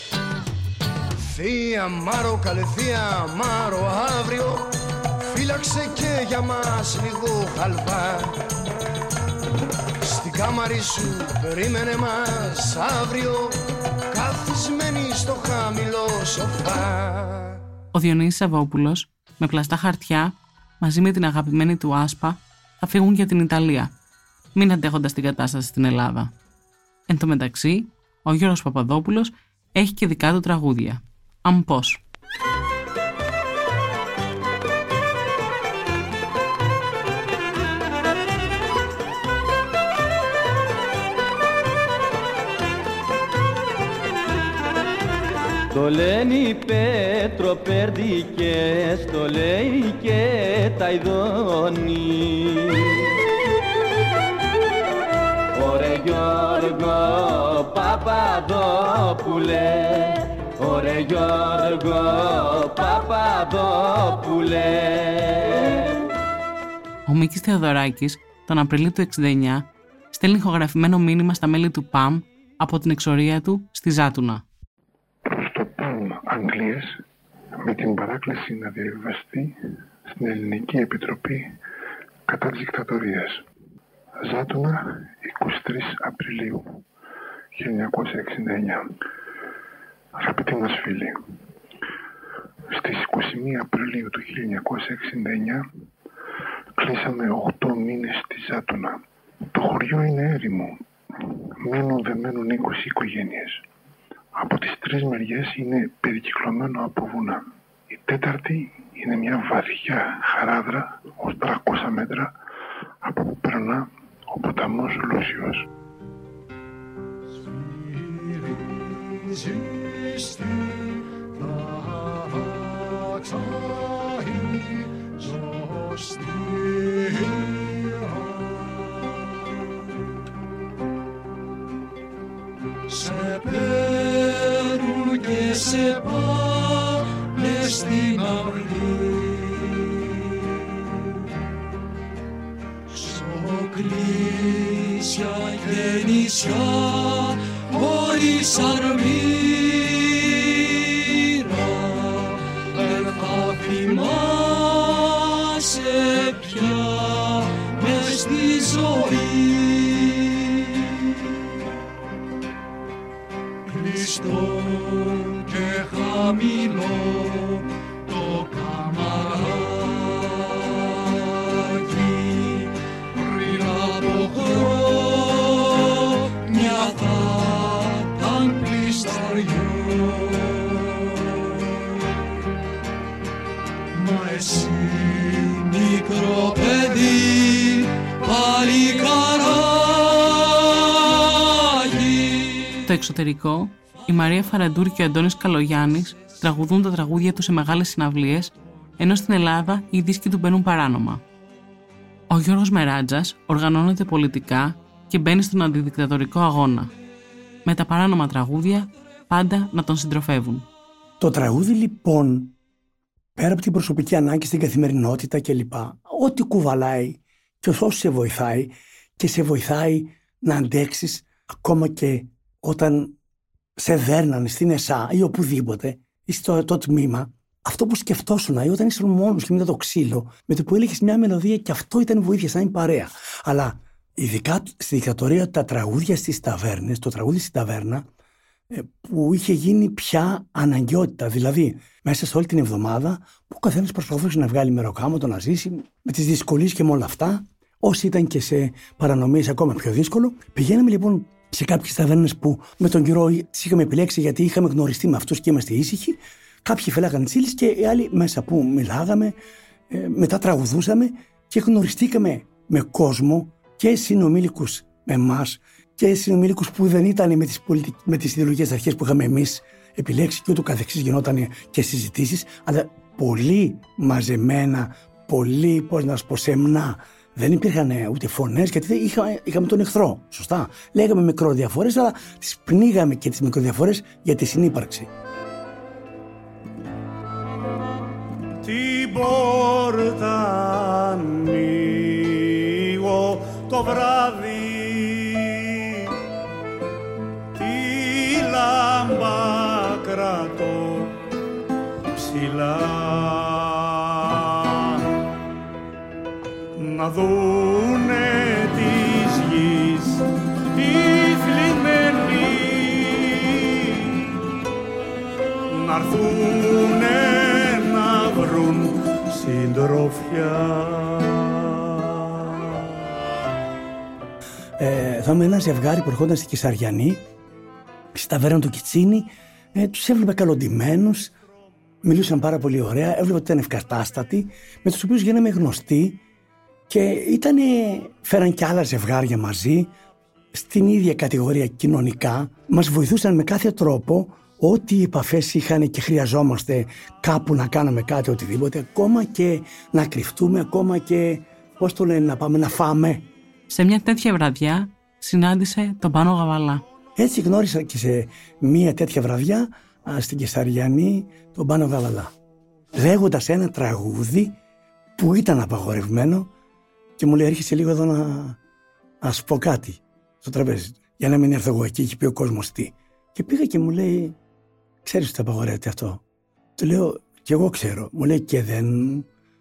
Θεία Μάρο, καλέ θεία Μάρο αύριο Φύλαξε και για μας λίγο χαλβά. Στην κάμαρη σου περίμενε μας αύριο Καθισμένη στο χαμηλό σοφά Ο Διονύσης Σαββόπουλος, με πλαστά χαρτιά, μαζί με την αγαπημένη του Άσπα, θα φύγουν για την Ιταλία, μην αντέχοντας την κατάσταση στην Ελλάδα. Εν τω μεταξύ, ο Γιώργος Παπαδόπουλος έχει και δικά του τραγούδια. Αν Το λένε οι Πέτρο Περδικές, το λέει και τα ειδώνει. Ωρε Γιώργο Παπαδόπουλε, ωρε Γιώργο Παπαδόπουλε. Ο Μίκης Θεοδωράκης τον Απριλίο του 69 στέλνει ηχογραφημένο μήνυμα στα μέλη του ΠΑΜ από την εξορία του στη Ζάτουνα. Προς το ΠΑΜ Αγγλίας με την παράκληση να διαβιβαστεί στην Ελληνική Επιτροπή κατά της δικτατορίας. Ζάτουνα 23 Απριλίου 1969 Αγαπητοί μας φίλοι, στις 21 Απριλίου του 1969 κλείσαμε 8 μήνες στη Ζάτουνα. Το χωριό είναι έρημο. Μένουν δεν μένουν 20 οικογένειες. Από τις τρεις μεριές είναι περικυκλωμένο από βουνά. Η τέταρτη είναι μια βαθιά χαράδρα ως 300 μέτρα από που περνά ο ποταμός Λούσιος. Σε παίρνουν και σε πάνε στην αυλή. Σοκλήσια και νησιά χωρίς αρμύρα εξωτερικό, η Μαρία Φαραντούρ και ο Αντώνης Καλογιάννης τραγουδούν τα τραγούδια τους σε μεγάλες συναυλίες, ενώ στην Ελλάδα οι δίσκοι του μπαίνουν παράνομα. Ο Γιώργος Μεράτζας οργανώνεται πολιτικά και μπαίνει στον αντιδικτατορικό αγώνα. Με τα παράνομα τραγούδια πάντα να τον συντροφεύουν. Το τραγούδι λοιπόν, πέρα από την προσωπική ανάγκη στην καθημερινότητα κλπ. Ό,τι κουβαλάει και όσο σε βοηθάει και σε βοηθάει να αντέξεις ακόμα και όταν σε δέρνανε στην ΕΣΑ ή οπουδήποτε ή στο το τμήμα, αυτό που σκεφτόσουν ή όταν ήσουν μόνος και μετά το ξύλο, με το που έλεγες μια μελωδία και αυτό ήταν βοήθεια, σαν παρέα. Αλλά ειδικά στη δικτατορία τα τραγούδια στις ταβέρνες, το τραγούδι στην ταβέρνα, ε, που είχε γίνει πια αναγκαιότητα. Δηλαδή, μέσα σε όλη την εβδομάδα, που ο καθένας προσπαθούσε να βγάλει μεροκάματο, να ζήσει, με τις δυσκολίες και με όλα αυτά, όσοι ήταν και σε παρανομίες ακόμα πιο δύσκολο. Πηγαίναμε λοιπόν σε κάποιες ταβέρνες που με τον καιρό τις είχαμε επιλέξει γιατί είχαμε γνωριστεί με αυτούς και είμαστε ήσυχοι. Κάποιοι φελάγαν τις και οι άλλοι μέσα που μιλάγαμε, ε, μετά τραγουδούσαμε και γνωριστήκαμε με κόσμο και συνομήλικους με εμά και συνομήλικους που δεν ήταν με τις πολιτικ... με τις ιδεολογικές αρχές που είχαμε εμείς επιλέξει και ούτω καθεξής γινόταν και συζητήσεις, αλλά πολύ μαζεμένα, πολύ, πώς να σου πω, σεμνά. Δεν υπήρχαν ούτε φωνές, γιατί είχαμε, είχαμε τον εχθρό. Σωστά. Λέγαμε μικροδιαφορές, αλλά τις πνίγαμε και τις μικροδιαφορές για τη συνύπαρξη. Την πόρτα ανοίγω το βράδυ λάμπα κρατώ ψηλά να δούνε της γης οι θλιμμένοι. Να έρθουνε να βρουν συντροφιά. Ε, θα είμαι ένας ζευγάρι που ερχόταν στη Κυσαριανή στη ταβέρνα του Κιτσίνη, ε, τους έβλεπε καλοντημένους, μιλούσαν πάρα πολύ ωραία, έβλεπα ότι ήταν ευκατάστατοι, με τους οποίους γίναμε γνωστοί και ήτανε, φέραν και άλλα ζευγάρια μαζί, στην ίδια κατηγορία κοινωνικά, μας βοηθούσαν με κάθε τρόπο ό,τι επαφές είχαν και χρειαζόμαστε κάπου να κάνουμε κάτι οτιδήποτε, ακόμα και να κρυφτούμε, ακόμα και πώς το λένε, να πάμε να φάμε. Σε μια τέτοια βραδιά συνάντησε τον Πάνο Γαβαλά. Έτσι γνώρισα και σε μία τέτοια βραδιά στην Κεσαριανή τον Πάνο Γαβαλά. Λέγοντας ένα τραγούδι που ήταν απαγορευμένο και μου λέει έρχεσαι λίγο εδώ να, να σου πω κάτι στο τραπέζι για να μην έρθω εγώ εκεί, έχει πει ο κόσμος τι. Και πήγα και μου λέει, ξέρεις ότι απαγορεύεται αυτό; Του λέω, και εγώ ξέρω. Μου λέει, και δεν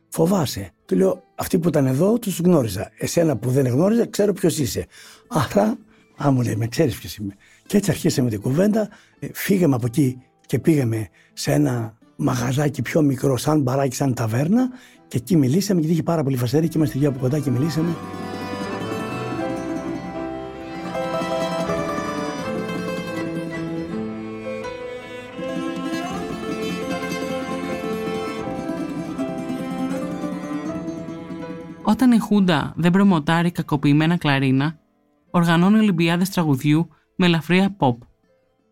φοβάσαι. Του λέω, αυτοί που ήταν εδώ τους γνώριζα. Εσένα που δεν γνώριζα, ξέρω ποιος είσαι. Άρα Α, μου λέει, με ξέρεις ποιος είμαι. Και έτσι αρχίσαμε την κουβέντα, ε, φύγαμε από εκεί και πήγαμε σε ένα μαγαζάκι πιο μικρό, σαν μπαράκι, σαν ταβέρνα, και εκεί μιλήσαμε, γιατί είχε πάρα πολύ φασαρί και είμαστε δύο από κοντά και μιλήσαμε. Όταν η Χούντα δεν προμοτάρει κακοποιημένα κλαρίνα, οργανώνει Ολυμπιάδες τραγουδιού με ελαφρεία pop,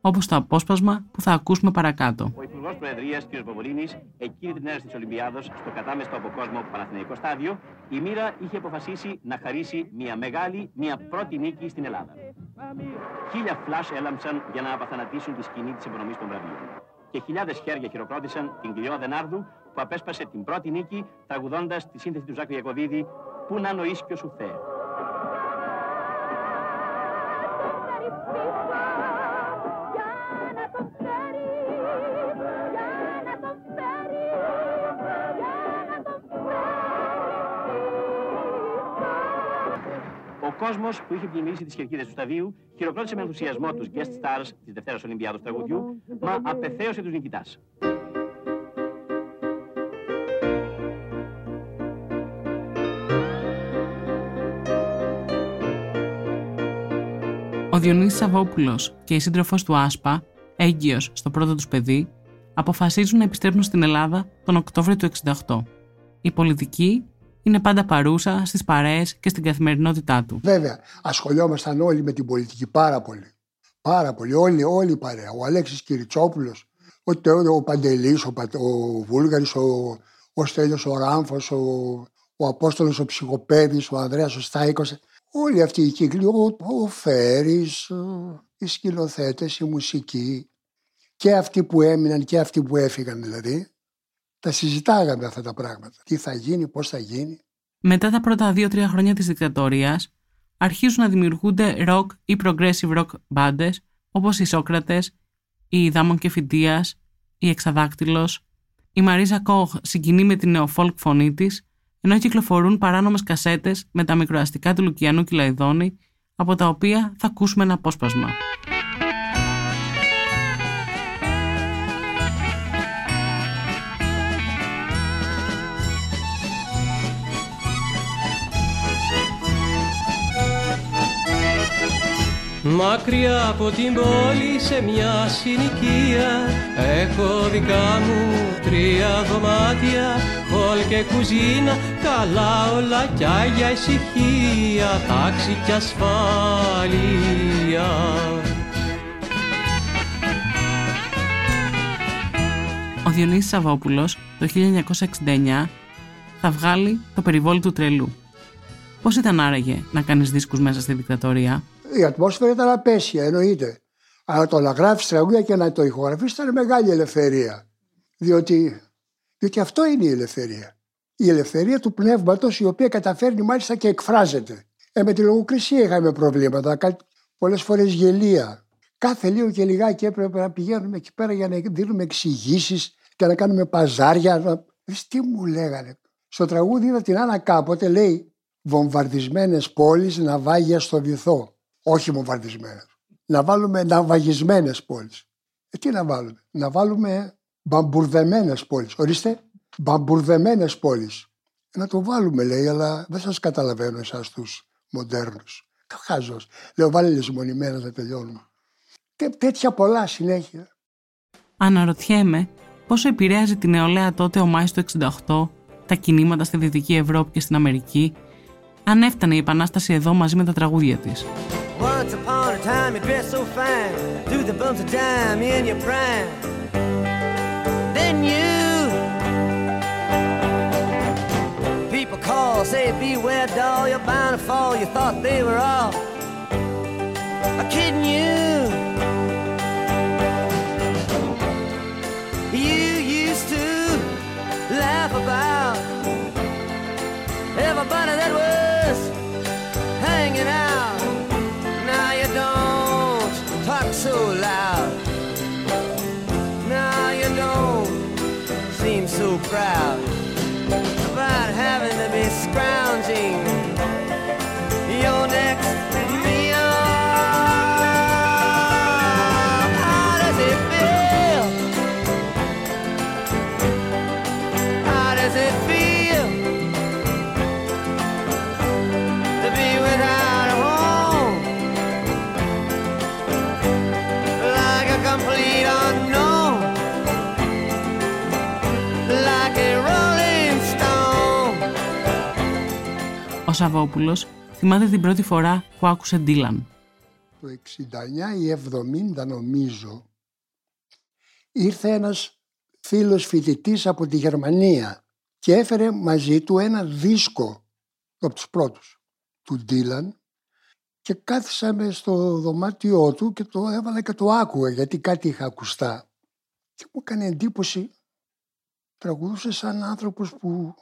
όπως το απόσπασμα που θα ακούσουμε παρακάτω. Ο Υπουργό Προεδρίας κ. Ποπολίνη, εκείνη την μέρα της Ολυμπιάδος, στο κατάμεστο από κόσμο Παναθηναϊκό στάδιο, η μοίρα είχε αποφασίσει να χαρίσει μια μεγάλη, μια πρώτη νίκη στην Ελλάδα. Χίλια φλάς έλαμψαν για να απαθανατήσουν τη σκηνή της απονομή των βραβείων. Και χιλιάδες χέρια χειροκρότησαν την κυρία Δενάρδου που απέσπασε την πρώτη νίκη τραγουδώντας τη σύνθεση του Ζάκου Ιακωβίδη Πού να νοήσει και ο κόσμος που είχε πλημμυρίσει τις κερκίδες του σταδίου χειροκρότησε με ενθουσιασμό τους guest stars της Δευτέρας Ολυμπιάδος Τραγουδιού, μα απεθέωσε τους νικητάς. Ο Διονύσης Σαββόπουλος και η σύντροφος του Άσπα, έγκυος στο πρώτο τους παιδί, αποφασίζουν να επιστρέψουν στην Ελλάδα τον Οκτώβριο του 68. η πολιτική είναι πάντα παρούσα στις παρέες και στην καθημερινότητά του. Βέβαια, ασχολιόμασταν όλοι με την πολιτική πάρα πολύ. Πάρα πολύ, όλοι, όλοι παρέα. Ο Αλέξης Κυριτσόπουλος, ο, ο Παντελής, ο, ο Βούλγαρης, ο, ο Στέλιος ο Ράμφος, ο, ο Απόστολος ο Ψυχοπέδης, ο Ανδρέας ο Στάικος. Όλοι αυτοί οι κύκλοι, ο, ο Φέρης, οι σκηνοθέτες, η μουσική και αυτοί που έμειναν και αυτοί που έφυγαν δηλαδή, τα συζητάγαμε αυτά τα πράγματα. Τι θα γίνει, πώς θα γίνει. Μετά τα πρώτα δύο-τρία χρόνια της δικτατορίας, αρχίζουν να δημιουργούνται rock ή progressive rock μπάντες, όπως οι Σόκρατες, η Δάμον και Φιντίας, η Εξαδάκτυλος. Η Μαρίζα Κόχ συγκινεί με την νεοφόλκ φωνή της, ενώ κυκλοφορούν παράνομες κασέτες με τα μικροαστικά του Λουκιανού Κυλαϊδόνη, από τα οποία θα ακούσουμε ένα απόσπασμα. Μακριά από την πόλη σε μια συνοικία Έχω δικά μου τρία δωμάτια Χολ και κουζίνα, καλά όλα κι άγια ησυχία Τάξη κι ασφάλεια Ο Διονύσης Σαββόπουλος το 1969 θα βγάλει το περιβόλι του τρελού. Πώς ήταν άραγε να κάνεις δίσκους μέσα στη δικτατορία; Η ατμόσφαιρα ήταν απέσια, εννοείται. Αλλά το να γράφεις τραγούδια και να το ηχογραφείς ήταν μεγάλη ελευθερία. Διότι, διότι αυτό είναι η ελευθερία. Η ελευθερία του πνεύματος η οποία καταφέρνει μάλιστα και εκφράζεται. Ε, με τη λογοκρισία είχαμε προβλήματα. Πολλές φορές γελία. Κάθε λίγο και λιγάκι έπρεπε να πηγαίνουμε εκεί πέρα για να δίνουμε εξηγήσεις και να κάνουμε παζάρια. Να... Τι μου λέγανε. Στο τραγούδι είδα την Άννα κάποτε λέει βομβαρδισμένες πόλεις ναυάγια στο βυθό όχι βομβαρδισμένες. Να βάλουμε ναυαγισμένες πόλεις. Ε, τι να βάλουμε, να βάλουμε μπαμπουρδεμένες πόλεις. Ορίστε, μπαμπουρδεμένες πόλεις. Ε, να το βάλουμε, λέει, αλλά δεν σας καταλαβαίνω εσάς τους μοντέρνους. Χάζο. Λέω, βάλε λησμονημένα να τελειώνουμε. Τέ, τέτοια πολλά συνέχεια. Αναρωτιέμαι πόσο επηρέαζε την νεολαία τότε ο Μάης του 68, τα κινήματα στη Δυτική Ευρώπη και στην Αμερική, αν έφτανε η Επανάσταση εδώ μαζί με τα τραγούδια της. Once upon a time you dressed so fine Through the bumps of time in your prime Then you People call, say beware doll You're bound to fall, you thought they were all I'm kidding you You used to laugh about Everybody that was brown. Σαββόπουλος θυμάται την πρώτη φορά που άκουσε Ντίλαν. Το 69 ή 70 νομίζω ήρθε ένας φίλος φοιτητής από τη Γερμανία και έφερε μαζί του ένα δίσκο από τους πρώτους του Ντίλαν και κάθισαμε στο δωμάτιό του και το έβαλα και το άκουγα γιατί κάτι είχα ακουστά. Και μου έκανε εντύπωση τραγουδούσε σαν άνθρωπος που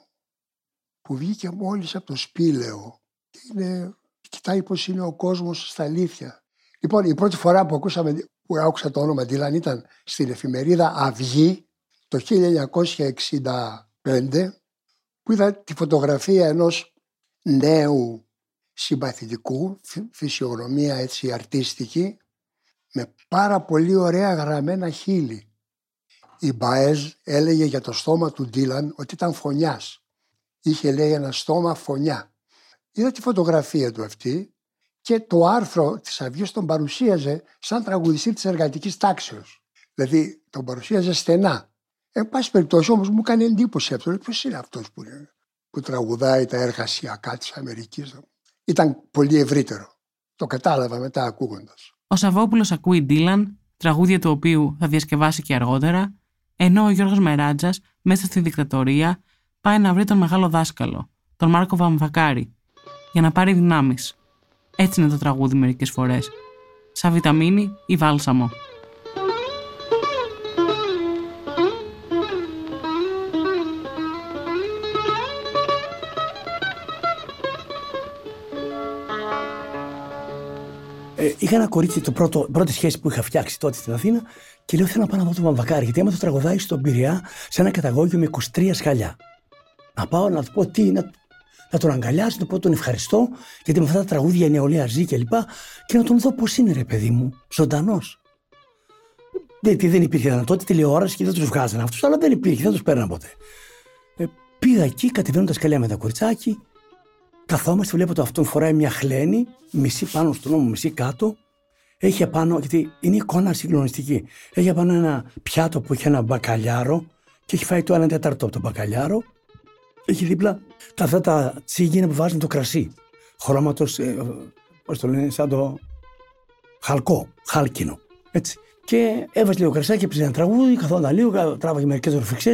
που βγήκε μόλις από το σπήλαιο και είναι, κοιτάει πώς είναι ο κόσμος στα αλήθεια. Λοιπόν, η πρώτη φορά που, ακούσαμε, που άκουσα το όνομα Ντίλαν ήταν στην εφημερίδα Αυγή το 1965 που είδα τη φωτογραφία ενός νέου συμπαθητικού, φυσιογνωμία έτσι αρτίστικη, με πάρα πολύ ωραία γραμμένα χείλη. Η Μπαέζ έλεγε για το στόμα του Ντίλαν ότι ήταν φωνιάς είχε λέει ένα στόμα φωνιά. Είδα τη φωτογραφία του αυτή και το άρθρο της Αυγής τον παρουσίαζε σαν τραγουδιστή της εργατικής τάξεως. Δηλαδή τον παρουσίαζε στενά. Εν πάση περιπτώσει όμως μου έκανε εντύπωση αυτό. Ποιος είναι αυτός που, που τραγουδάει τα εργασιακά της Αμερικής. Ήταν πολύ ευρύτερο. Το κατάλαβα μετά ακούγοντας. Ο Σαββόπουλος ακούει Ντίλαν, τραγούδια του οποίου θα διασκευάσει και αργότερα, ενώ ο Γιώργος Μεράτζας, μέσα στη δικτατορία, πάει να βρει τον μεγάλο δάσκαλο, τον Μάρκο Βαμβακάρη, για να πάρει δυνάμεις. Έτσι είναι το τραγούδι μερικές φορές. Σαν βιταμίνη ή βάλσαμο. Ε, είχα ένα κορίτσι, το πρώτο, πρώτη σχέση που είχα φτιάξει τότε στην Αθήνα και λέω θέλω να πάω να δω τον Βαμβακάρη γιατί άμα το τραγουδάει στον Πειραιά σε ένα καταγόγιο με 23 σχαλιά. Να πάω να του πω τι, να, να τον αγκαλιάσω, να πω τον ευχαριστώ γιατί με αυτά τα τραγούδια η νεολαία ζει και λοιπά και να τον δω πώς είναι ρε παιδί μου, ζωντανός. Γιατί δεν υπήρχε τότε τηλεόραση και δεν τους βγάζανε αυτούς, αλλά δεν υπήρχε, δεν τους παίρναν ποτέ. Ε, πήγα εκεί, κατεβαίνω τα σκαλιά με τα κοριτσάκι, Καθόμαστε, βλέπω το αυτόν φοράει μια χλένη, μισή πάνω στον νόμο, μισή κάτω. Έχει απάνω, γιατί είναι εικόνα συγκλονιστική. Έχει απάνω ένα πιάτο που έχει ένα μπακαλιάρο και έχει φάει το ένα τέταρτο από το μπακαλιάρο. Έχει δίπλα τα αυτά τα τσίγινα που βάζουν το κρασί. Χρώματος, ε, πώς το λένε, σαν το χαλκό, χάλκινο. Έτσι. Και έβαζε λίγο κρασάκι, έπαιζε ένα τραγούδι, καθόταν λίγο, τράβαγε μερικές ροφιξέ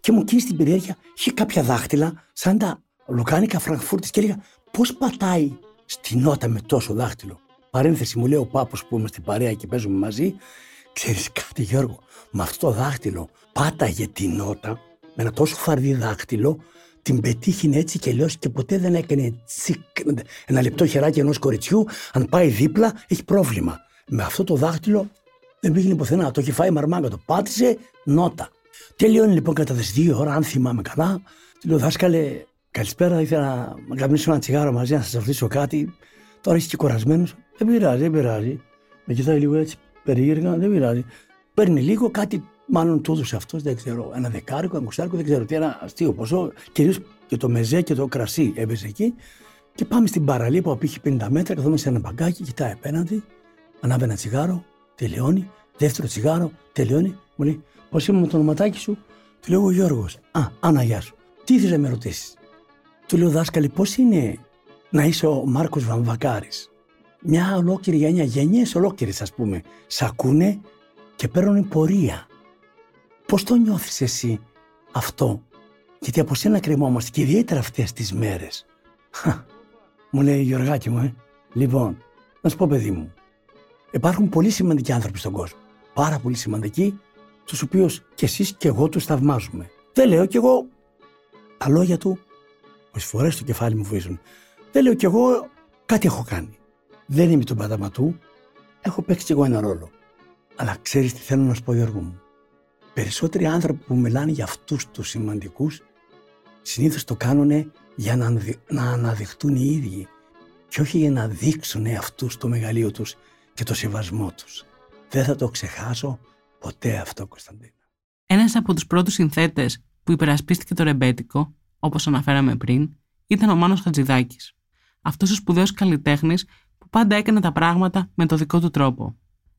και μου κίνησε την περιέργεια. Είχε κάποια δάχτυλα, σαν τα λουκάνικα Φραγκφούρτης και έλεγα πώς πατάει στη νότα με τόσο δάχτυλο; Παρένθεση μου λέει ο πάπος που είμαστε παρέα και παίζουμε μαζί, ξέρεις κάτι Γιώργο, με αυτό το δάχτυλο πάταγε τη νότα με ένα τόσο φαρδί δάχτυλο, την πετύχει έτσι και λέω και ποτέ δεν έκανε τσικ, ένα λεπτό χεράκι ενός κοριτσιού. Αν πάει δίπλα, έχει πρόβλημα. Με αυτό το δάχτυλο δεν πήγαινε πουθενά. Το έχει φάει μαρμάγκα, το πάτησε νότα. Τελειώνει λοιπόν κατά τις δύο ώρα, αν θυμάμαι καλά. Του λέω, δάσκαλε, Καλησπέρα, ήθελα να γαμίσω ένα τσιγάρο μαζί να σας ρωτήσω κάτι. Τώρα είσαι και κουρασμένος. Δεν πειράζει, δεν πειράζει. Με κοιτάει λίγο έτσι περίεργα, δεν πειράζει. Παίρνει λίγο κάτι, μάλλον του έδωσε αυτό, δεν ξέρω. Ένα δεκάρικο, ένα κουσάρικο, δεν ξέρω τι, ένα αστείο ποσό. Κυρίως και το μεζέ και το κρασί έπαιζε εκεί. Και πάμε στην παραλία που απήχε 50 μέτρα, καθόμαστε σε ένα μπαγκάκι, κοιτάει απέναντι, ανάβει ένα τσιγάρο, τελειώνει. Δεύτερο τσιγάρο, τελειώνει. Μου λέει, Πώς είμαι με το ονοματάκι σου, του λέω ο Γιώργος. Α, Άννα, σου. Τι ήθελε να με ρωτήσεις; Του λέω δάσκαλη πώς είναι να είσαι ο Μάρκος Βαμβακάρης; Μια ολόκληρη γενιά, γενιές ολόκληρες ας πούμε, σ' ακούνε και παίρνουν πορεία. Πώς το νιώθεις εσύ αυτό, γιατί από σένα κρεμόμαστε και ιδιαίτερα αυτές τις μέρες. μου λέει Γιωργάκη μου, ε. λοιπόν, να σου πω παιδί μου, υπάρχουν πολύ σημαντικοί άνθρωποι στον κόσμο. Πάρα πολύ σημαντικοί, τους οποίους και εσείς και εγώ τους θαυμάζουμε. Δεν λέω κι εγώ τα λόγια του Πόσε φορέ το κεφάλι μου βρίσκουν. Δεν λέω κι εγώ κάτι έχω κάνει. Δεν είμαι τον Πανταματού, έχω παίξει κι εγώ ένα ρόλο. Αλλά ξέρεις τι θέλω να σου πω, Γιώργο μου; Περισσότεροι άνθρωποι που μιλάνε για αυτούς τους σημαντικούς συνήθως το κάνουν για να, να αναδειχτούν οι ίδιοι και όχι για να δείξουν αυτούς το μεγαλείο τους και το σεβασμό τους. Δεν θα το ξεχάσω ποτέ αυτό, Κωνσταντίνα. Ένας από τους πρώτους συνθέτες που υπερασπίστηκε το ρεμπέτικο όπως αναφέραμε πριν, ήταν ο Μάνος Χατζηδάκης. Αυτός ο σπουδαίος καλλιτέχνης που πάντα έκανε τα πράγματα με το δικό του τρόπο.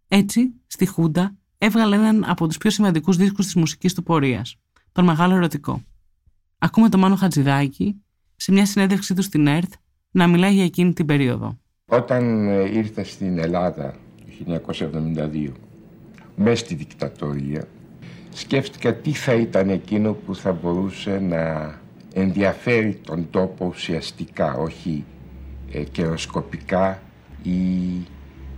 Έτσι, στη Χούντα έβγαλε έναν από τους πιο σημαντικούς δίσκους της μουσικής του πορείας, τον Μεγάλο Ερωτικό. Ακούμε τον Μάνο Χατζηδάκη σε μια συνέντευξή του στην ΕΡΤ να μιλάει για εκείνη την περίοδο. Όταν ε, ήρθα στην Ελλάδα το 1972, μέσα στη δικτατορία, σκέφτηκα τι θα ήταν εκείνο που θα μπορούσε να ενδιαφέρει τον τόπο ουσιαστικά, όχι ε, καιροσκοπικά ή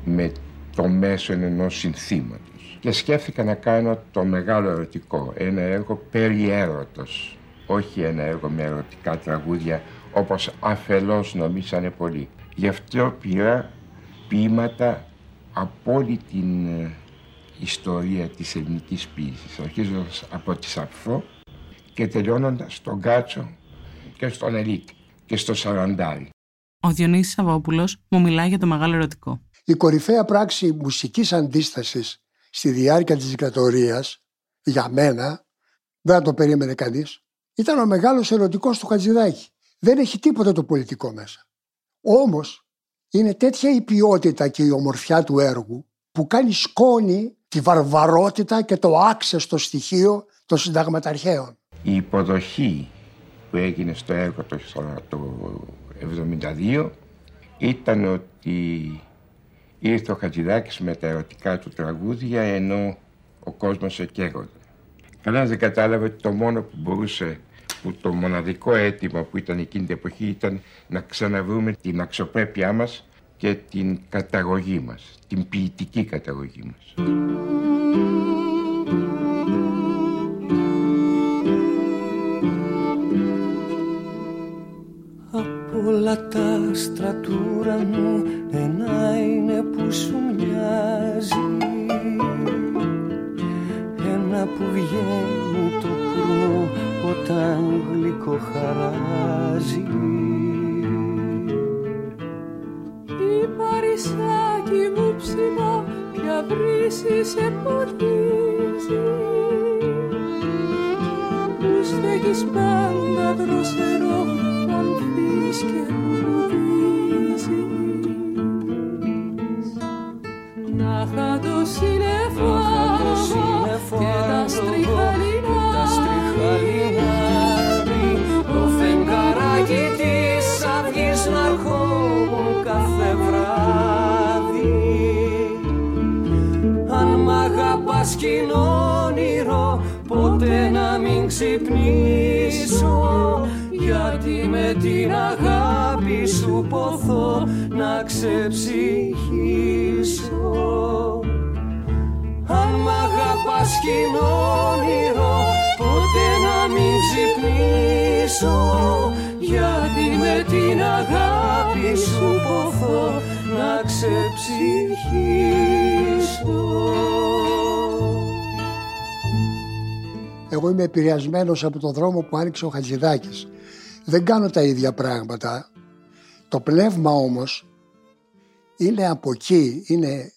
με το μέσο ενός συνθήματος. Και σκέφτηκα να κάνω το μεγάλο ερωτικό, ένα έργο περί έρωτος, όχι ένα έργο με ερωτικά τραγούδια όπως αφελώς νομίσανε πολλοί. Γι' αυτό πήρα ποίηματα από όλη την ε, ιστορία της ελληνικής ποίησης, αρχίζοντας από τη Σαφρό και τελειώνοντας στον Κάτσο και στον Ελίτ και στο Σαραντάρι. Ο Διονύσης Σαββόπουλος μου μιλάει για το μεγάλο ερωτικό. Η κορυφαία πράξη μουσικής αντίστασης στη διάρκεια της δικτατορίας, για μένα, δεν το περίμενε κανείς, ήταν ο μεγάλος ερωτικός του Χατζηδάκη. Δεν έχει τίποτα το πολιτικό μέσα. Όμως, είναι τέτοια η ποιότητα και η ομορφιά του έργου που κάνει σκόνη τη βαρβαρότητα και το άξεστο στοιχείο των συνταγματαρχαίων. Η υποδοχή που έγινε στο έργο το, το 1972 ήταν ότι ήρθε ο Χατζηδάκης με τα ερωτικά του τραγούδια ενώ ο κόσμος εκέγονται. Κανένας δεν κατάλαβε ότι το μόνο που μπορούσε που το μοναδικό αίτημα που ήταν εκείνη την εποχή ήταν να ξαναβρούμε την αξιοπρέπειά μας και την καταγωγή μας, την ποιητική καταγωγή μας. Από όλα τα άστρα του ουρανού ένα είναι που σου μοιάζει. Ένα που βγαίνει το πουρνό όταν γλυκό χαράζει. Η παρισάκι μου ψηλά πια βρύση σε πορνίζει Που στέκεις πάντα δροσερό ανθείς και λουδίζεις Να είχα το σύννεφο και τα στριχαλινά το φεγγαράκι της αυγής να ερχόμουν κάθε βράδυ. Αν μ' αγαπάς όνειρο ποτέ να μην ξυπνήσω γιατί με την αγάπη σου ποθώ να ξεψυχήσω. Αν μ' αγαπάς όνειρο ποτέ να μην ξυπνήσω γιατί με την αγάπη σου ποθώ να ξεψυχήσω Εγώ είμαι επηρεασμένος από τον δρόμο που άνοιξε ο Χατζηδάκης. Δεν κάνω τα ίδια πράγματα. Το πνεύμα όμως είναι από εκεί, είναι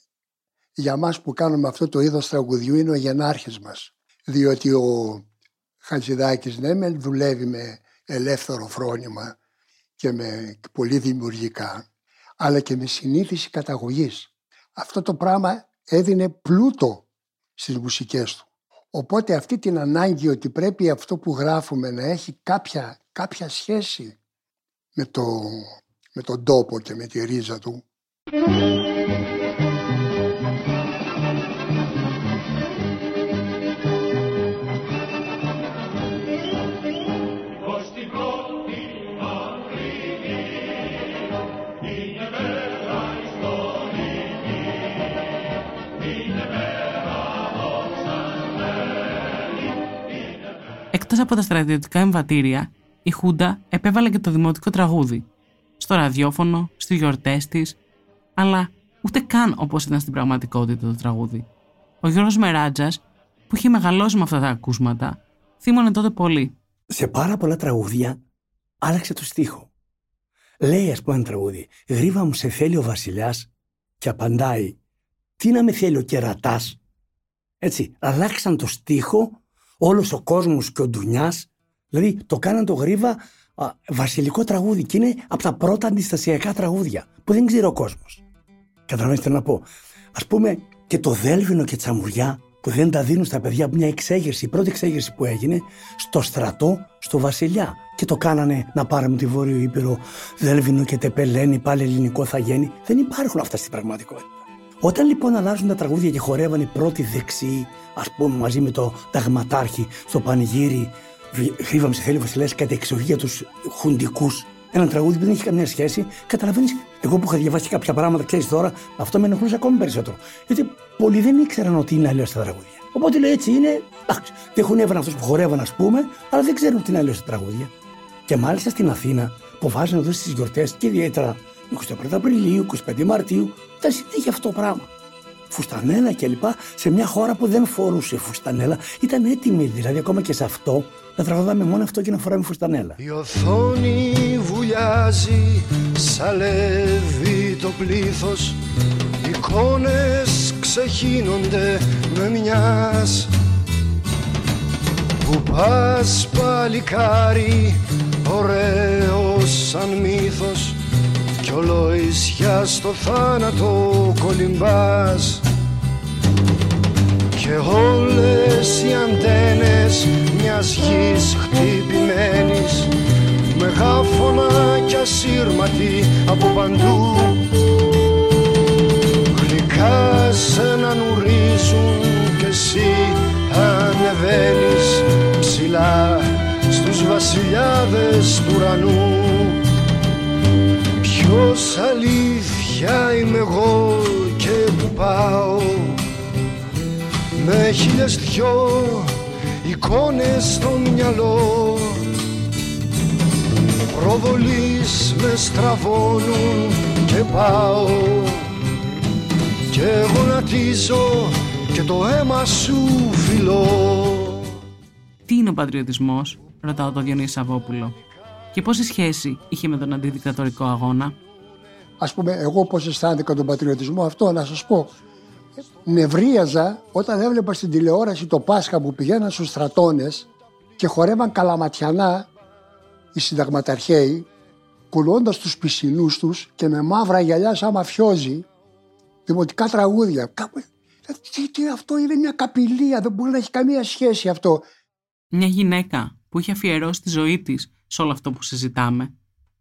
για μας που κάνουμε αυτό το είδος τραγουδιού είναι ο γενάρχης μας. Διότι ο Χατζηδάκης ναι με δουλεύει με ελεύθερο φρόνημα και με πολύ δημιουργικά αλλά και με συνήθιση καταγωγής. Αυτό το πράγμα έδινε πλούτο στις μουσικές του. Οπότε αυτή την ανάγκη ότι πρέπει αυτό που γράφουμε να έχει κάποια, κάποια σχέση με, το, με τον τόπο και με τη ρίζα του Εκτός από τα στρατιωτικά εμβατήρια, η Χούντα επέβαλε και το δημοτικό τραγούδι. Στο ραδιόφωνο, στις γιορτές της, αλλά ούτε καν όπως ήταν στην πραγματικότητα το τραγούδι. Ο Γιώργος Μεράτζας, που είχε μεγαλώσει με αυτά τα ακούσματα, θύμωνε τότε πολύ. Σε πάρα πολλά τραγούδια άλλαξε το στίχο. Λέει ας πούμε ένα τραγούδι «Γρίβα μου σε θέλει ο βασιλιάς» και απαντάει «Τι να με θέλει ο κερατάς» Έτσι, αλλάξαν το στίχο όλος ο κόσμος και ο Ντουνιάς, δηλαδή το κάναν το γρίβα α, βασιλικό τραγούδι και είναι από τα πρώτα αντιστασιακά τραγούδια που δεν ξέρει ο κόσμος. Καταλαβαίνετε να πω. Ας πούμε και το Δέλβινο και Τσαμουριά που δεν τα δίνουν στα παιδιά μια εξέγερση, η πρώτη εξέγερση που έγινε στο στρατό, στο βασιλιά. Και το κάνανε να πάρουμε τη Βόρειο Ήπειρο, Δέλβινο και Τεπελένη, πάλι ελληνικό θα γίνει. Δεν υπάρχουν αυτά στην πραγματικότητα. Όταν λοιπόν αλλάζουν τα τραγούδια και χορεύαν οι πρώτοι δεξιοί, ας πούμε μαζί με το Ταγματάρχη στο πανηγύρι, χρήβαμε σε θέλει βασιλέας κατά εξοχή τους χουντικούς, ένα τραγούδι που δεν έχει καμία σχέση, καταλαβαίνεις. Εγώ που είχα διαβάσει κάποια πράγματα, ξέρεις τώρα, αυτό με ενοχλούσε ακόμη περισσότερο. Γιατί πολλοί δεν ήξεραν ότι είναι αλλιώς τα τραγούδια. Οπότε λέει έτσι είναι, εντάξει, δεν χωνεύαν αυτούς που χορεύαν, ας πούμε, αλλά δεν ξέρουν τι είναι αλλιώς τα τραγούδια. Και μάλιστα στην Αθήνα, που βάζουν εδώ στι γιορτές και ιδιαίτερα 25 Απριλίου, 25 Μαρτίου, ήταν συνέχεια αυτό το πράγμα. Φουστανέλα κλπ. σε μια χώρα που δεν φορούσε φουστανέλα. Ήταν έτοιμη δηλαδή ακόμα και σε αυτό να τραγουδάμε μόνο αυτό και να φοράμε φουστανέλα. Η οθόνη βουλιάζει, σαλεύει το πλήθος Εικόνες ξεχύνονται με μιας Που πας παλικάρι, ωραίος σαν μύθος Κι ολοϊσιά στο θάνατο κολυμπάς. Και όλες οι αντένες μιας γης χτυπημένης μεγάφωνα κι ασύρματη από παντού. Γλυκά σε να νουρίζουν κι εσύ ανεβαίνεις ψηλά στους βασιλιάδες του ουρανού Ποιος αλήθεια είμαι εγώ και που πάω. Με χίλιες δυο εικόνες στο μυαλό. Προβολείς με στραβώνουν και πάω. Και γονατίζω και το αίμα σου φιλώ. Τι είναι ο πατριωτισμός, ρωτάω τον Διονύσης Σαββόπουλο. Και πόση σχέση είχε με τον αντιδικτατορικό αγώνα; Ας πούμε, εγώ πώς αισθάνθηκα τον πατριωτισμό αυτό, να σας πω. Νευρίαζα όταν έβλεπα στην τηλεόραση το Πάσχα που πηγαίναν στους στρατώνες και χορεύαν καλαματιανά οι συνταγματαρχαίοι, κουλώντας τους πισινούς τους και με μαύρα γυαλιά σαν μαφιόζι, δημοτικά τραγούδια. Κάπου... Τι, τι, αυτό είναι μια καπηλεία, δεν μπορεί να έχει καμία σχέση αυτό. Μια γυναίκα που είχε αφιερώσει τη ζωή της σε όλο αυτό που συζητάμε.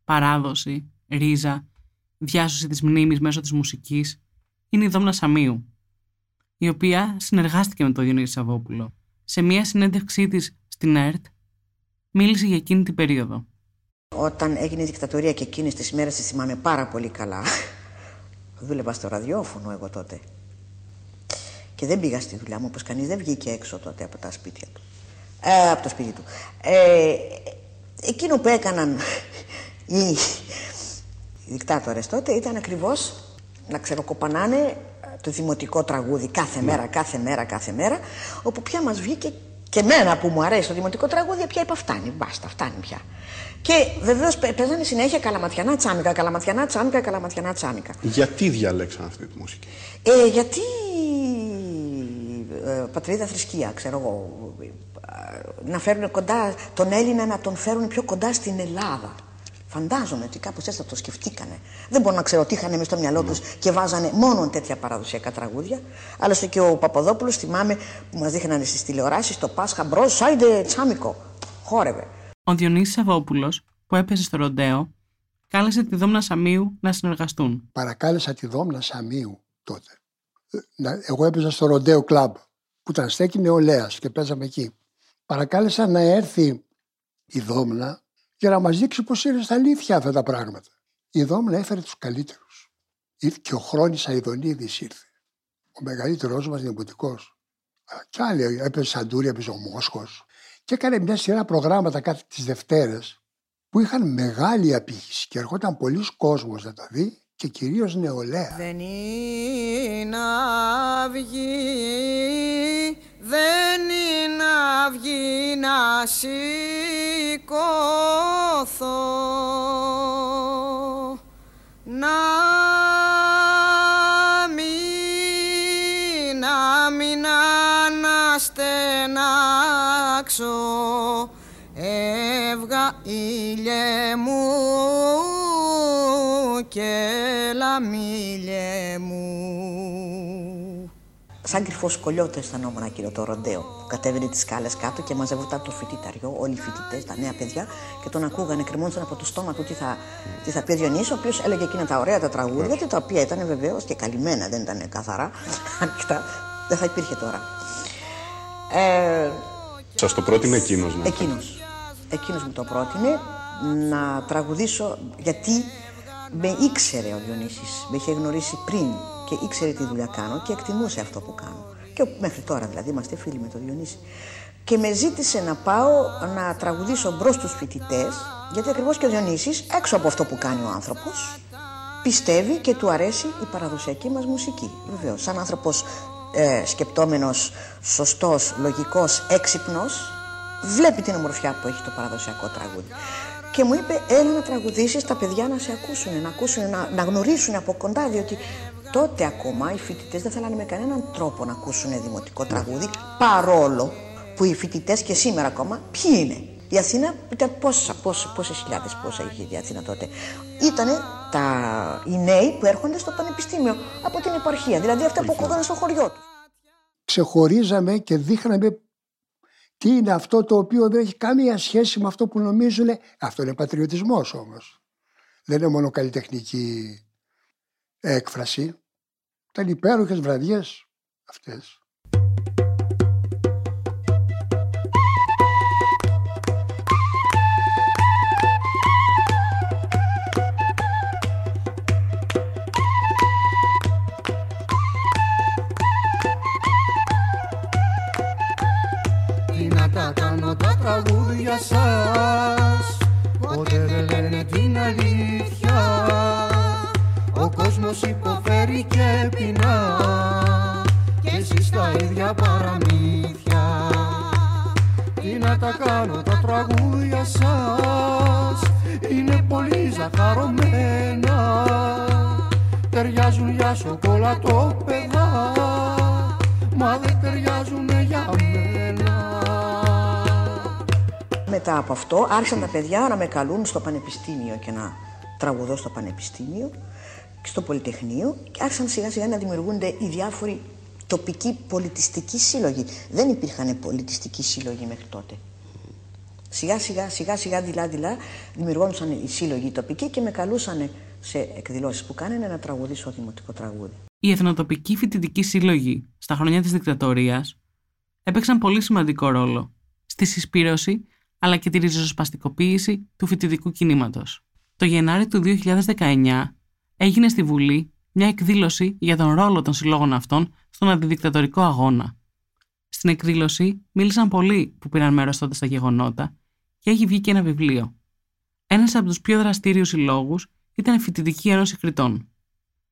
Παράδοση, ρίζα, διάσωση της μνήμης μέσω της μουσικής, είναι η Δόμνα Σαμίου, η οποία συνεργάστηκε με τον Διονύση Σαββόπουλο. Σε μια συνέντευξή της στην ΕΡΤ, μίλησε για εκείνη την περίοδο. Όταν έγινε η δικτατορία και εκείνες τις μέρες τις θυμάμαι πάρα πολύ καλά. Δούλευα στο ραδιόφωνο εγώ τότε. Και δεν πήγα στη δουλειά μου, όπως κανείς δεν βγήκε έξω τότε από τα σπίτια του. Ε, από το σπίτι του. Ε, εκείνο που έκαναν οι, οι δικτάτορες τότε ήταν ακριβώς να ξεροκοπανάνε το δημοτικό τραγούδι κάθε μέρα, κάθε μέρα, κάθε μέρα, όπου πια μας βγήκε και εμένα που μου αρέσει το δημοτικό τραγούδι, πια είπα φτάνει, μπάστα, φτάνει πια. Και βεβαίως παίζανε συνέχεια καλαματιανά τσάμικα, καλαματιανά τσάμικα, καλαματιανά τσάμικα. Γιατί διαλέξαν αυτή τη μουσική; Ε, γιατί ε, πατρίδα θρησκεία, ξέρω εγώ. Να φέρουν κοντά τον Έλληνα, να τον φέρουν πιο κοντά στην Ελλάδα. Φαντάζομαι ότι κάπως έτσι θα το σκεφτήκανε. Δεν μπορώ να ξέρω τι είχαν στο μυαλό τους και βάζανε μόνο τέτοια παραδοσιακά τραγούδια. Άλλωστε και ο Παπαδόπουλος, θυμάμαι που μας δείχνανε στις τηλεοράσεις το Πάσχα μπρος, σάιντε τσάμικο. Χόρευε. Ο Διονύσης Σαββόπουλος, που έπαιζε στο Ροντέο, κάλεσε τη Δόμνα Σαμίου να συνεργαστούν. Παρακάλεσα τη Δόμνα Σαμίου τότε. Εγώ έπαιζα στο Ροντέο Κλαμπ, που ήταν στέκει νεολαία και παίζαμε εκεί. Παρακάλεσα να έρθει η Δόμνα για να μας δείξει πως είναι στα αλήθεια αυτά τα πράγματα. Η Δόμνα έφερε τους καλύτερους. Και ο Χρόνης Αιδονίδης ήρθε. Ο μεγαλύτερος μας δημοτικός. Κι άλλοι έπαιζε Σαντούρι, έπαιζε ο Μόσχος. Και έκανε μια σειρά προγράμματα κάθε τις Δευτέρες που είχαν μεγάλη απήχηση και ερχόταν πολλοί κόσμος να τα δει και κυρίως νεολαία. Δεν είναι αυγή, δεν είναι αυγή να σηκώθω. Να μην, να μην αναστενάξω. Έβγα ήλιε μου και λαμίλιε μου Σαν κρυφός κολλιώτες αισθανόμουν εκείνο το ροντέο που κατέβαινε τις σκάλες κάτω και μαζεύονταν το φοιτηταριό, όλοι οι φοιτητές, τα νέα παιδιά και τον ακούγανε, κρυμόντουσαν από το στόμα του τι θα, τι θα πει ο Διονύσης, ο οποίος έλεγε εκείνα τα ωραία τα τραγούδια, τα οποία ήταν βεβαίως και καλυμμένα, δεν ήταν καθαρά, ανοιχτά. Δεν θα υπήρχε τώρα. Ε, Σας το πρότεινε εκείνος, ναι. Εκείνος. Εκείνος μου το πρότεινε να τραγουδήσω γιατί με ήξερε ο Διονύσης, με είχε γνωρίσει πριν και ήξερε τι δουλειά κάνω και εκτιμούσε αυτό που κάνω. Και μέχρι τώρα δηλαδή είμαστε φίλοι με τον Διονύση. Και με ζήτησε να πάω να τραγουδήσω μπρος στους φοιτητές, γιατί ακριβώς και ο Διονύσης, έξω από αυτό που κάνει ο άνθρωπος, πιστεύει και του αρέσει η παραδοσιακή μας μουσική. Βεβαίως, σαν άνθρωπος ε, σκεπτόμενος, σωστός, λογικός, έξυπνος, βλέπει την ομορφιά που έχει το παραδοσιακό τραγούδι και μου είπε έλα να τραγουδήσεις τα παιδιά να σε ακούσουν, να, ακούσουν, να, να γνωρίσουν από κοντά διότι τότε ακόμα οι φοιτητές δεν θέλανε με κανέναν τρόπο να ακούσουν δημοτικό τραγούδι παρόλο που οι φοιτητές και σήμερα ακόμα ποιοι είναι; Η Αθήνα ήταν πόσα, πόσα, πόσες χιλιάδες πόσα είχε η Αθήνα τότε. Ήτανε τα, οι νέοι που έρχονται στο πανεπιστήμιο από την επαρχία, δηλαδή αυτά που ακούγανε στο χωριό τους. ξεχωρίζαμε και δείχναμε τι είναι αυτό το οποίο δεν έχει καμία σχέση με αυτό που νομίζουν. Αυτό είναι πατριωτισμός όμως. Δεν είναι μόνο καλλιτεχνική έκφραση. Ήταν υπέροχες βραδιές αυτές. Τι να τα κάνω τα τραγούδια σας Ποτέ δεν λένε την αλήθεια Ο κόσμος υποφέρει και πεινά. Και εσείς τα ίδια παραμύθια. Τι να τα κάνω τα τραγούδια σας. Είναι πολύ ζαχαρωμένα. Ταιριάζουν για σοκολατόπεδα Μα δεν ταιριάζουν για μένα. Μετά από αυτό άρχισαν τα παιδιά να με καλούν στο πανεπιστήμιο και να τραγουδώ στο πανεπιστήμιο. και στο Πολυτεχνείο και άρχισαν σιγά σιγά να δημιουργούνται οι διάφοροι τοπικοί πολιτιστικοί σύλλογοι. Δεν υπήρχαν πολιτιστικοί σύλλογοι μέχρι τότε. Σιγά σιγά, σιγά σιγά, δειλά δειλά δημιουργόντουσαν οι σύλλογοι τοπικοί και με καλούσαν σε εκδηλώσεις που κάνανε να τραγουδήσω δημοτικό τραγούδι. Οι εθνοτοπικοί φοιτητικοί σύλλογοι στα χρόνια της δικτατορίας έπαιξαν πολύ σημαντικό ρόλο στη συσπήρωση αλλά και τη ριζοσπαστικοποίηση του φοιτητικού κινήματος. Το Γενάρη του 2019 έγινε στη Βουλή μια εκδήλωση για τον ρόλο των συλλόγων αυτών στον αντιδικτατορικό αγώνα. Στην εκδήλωση μίλησαν πολλοί που πήραν μέρος τότε στα γεγονότα και έχει βγει και ένα βιβλίο. Ένας από τους πιο δραστήριους συλλόγους ήταν η Φοιτητική Ένωση Κρητών.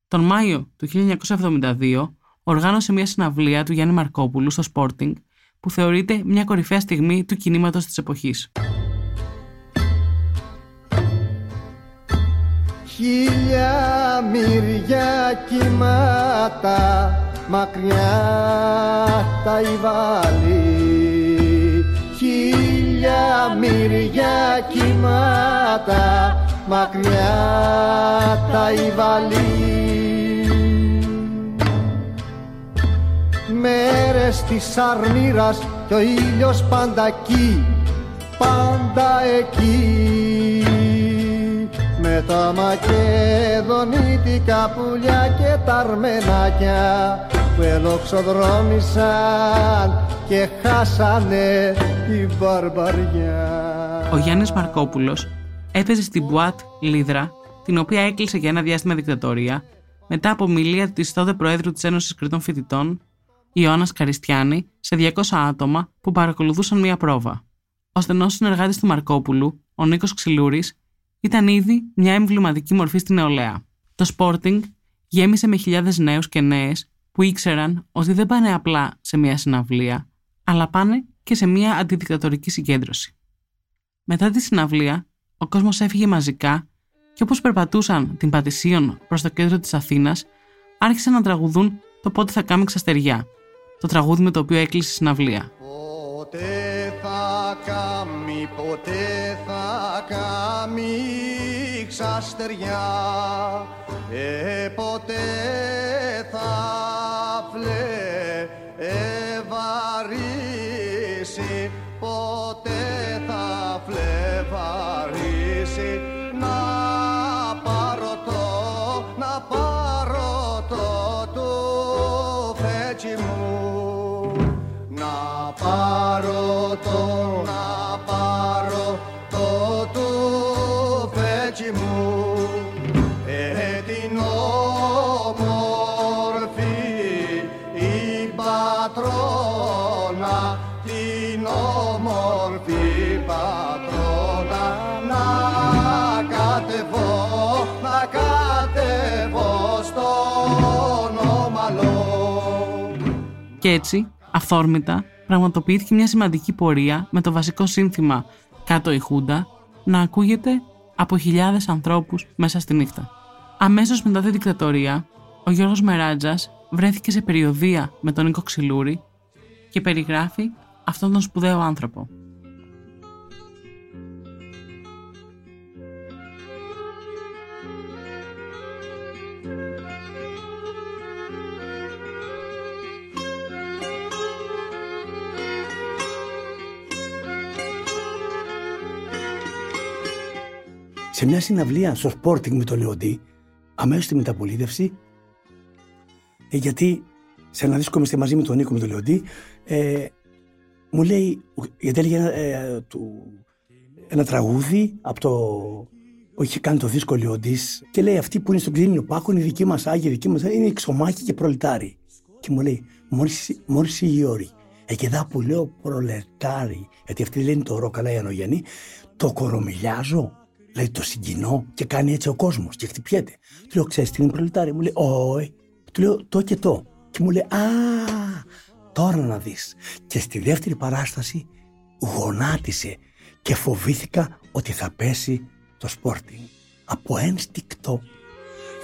Τον Μάιο του 1972 οργάνωσε μια συναυλία του Γιάννη Μαρκόπουλου στο Sporting που θεωρείται μια κορυφαία στιγμή του κινήματος της εποχής. Χίλια μυριά κύματα μακριά τα υβάλλει Χίλια μυριά κύματα μακριά τα υβάλλει Μέρες της αρμύρας και ο ήλιος πάντα εκεί, πάντα εκεί με τα μακεδονίτικα πουλιά και τα αρμενάκια που ελοξοδρόμησαν και χάσανε την μπαρμπαριά. Ο Γιάννης Μαρκόπουλος έπαιζε στην Μπουάτ Λίδρα, την οποία έκλεισε για ένα διάστημα δικτατορία, μετά από μιλία της τότε Προέδρου της Ένωσης Κρητών Φοιτητών, Ιωάννα Καριστιάνη, σε 200 άτομα που παρακολουθούσαν μία πρόβα. Ο στενός συνεργάτης του Μαρκόπουλου, ο Νίκος Ξυλούρης, ήταν ήδη μια εμβληματική μορφή στην νεολαία. Το Sporting γέμισε με χιλιάδες νέους και νέες που ήξεραν ότι δεν πάνε απλά σε μια συναυλία, αλλά πάνε και σε μια αντιδικτατορική συγκέντρωση. Μετά τη συναυλία, ο κόσμος έφυγε μαζικά και όπως περπατούσαν την Πατησίων προς το κέντρο της Αθήνας, άρχισαν να τραγουδούν το πότε θα κάμε ξαστεριά, το τραγούδι με το οποίο έκλεισε η συναυλία. Ποτέ θα κάμει, ποτέ θα κάμει ξαστεριά ε, ποτέ θα φλεβαρίσει ποτέ θα φλεβαρίσει να πάρω το, να πάρω το του φέτσι μου να πάρω Και έτσι, αυθόρμητα, πραγματοποιήθηκε μια σημαντική πορεία με το βασικό σύνθημα «Κάτω η Χούντα» να ακούγεται από χιλιάδες ανθρώπους μέσα στη νύχτα. Αμέσως μετά τη δικτατορία, ο Γιώργος Μεράτζας βρέθηκε σε περιοδία με τον Νίκο Ξυλούρη και περιγράφει αυτόν τον σπουδαίο άνθρωπο. Σε μια συναυλία στο Sporting με το Λεοντή, αμέσως στη μεταπολίτευση, ε, γιατί σε ένα δίσκο είμαστε μαζί με τον Νίκο με τον Λεοντή, ε, μου λέει, γιατί έλεγε ένα, ε, του, ένα τραγούδι από το που είχε κάνει το δίσκο Λεοντής και λέει: Αυτοί που είναι στον Ξύνιο Πάκο είναι οι δικοί μας Άγιοι, δικοί μας είναι εξωμάκοι και προλετάροι. Και μου λέει: Μόλις η όρη. Εκειδά που λέω προλετάρι, γιατί αυτοί λένε το ρο καλά οι Ανογεννοί, το κορομιλιάζω, λέει το συγκινώ και κάνει έτσι ο κόσμος και χτυπιέται. Του λέω: Ξέρεις τι είναι προλετάρι, μου λέει: Όχι. Του λέω: Το και το. Και μου λέει: Α, τώρα να δεις. Και στη δεύτερη παράσταση γονάτισε και φοβήθηκα ότι θα πέσει το σπόρτινγκ από ένστικτο.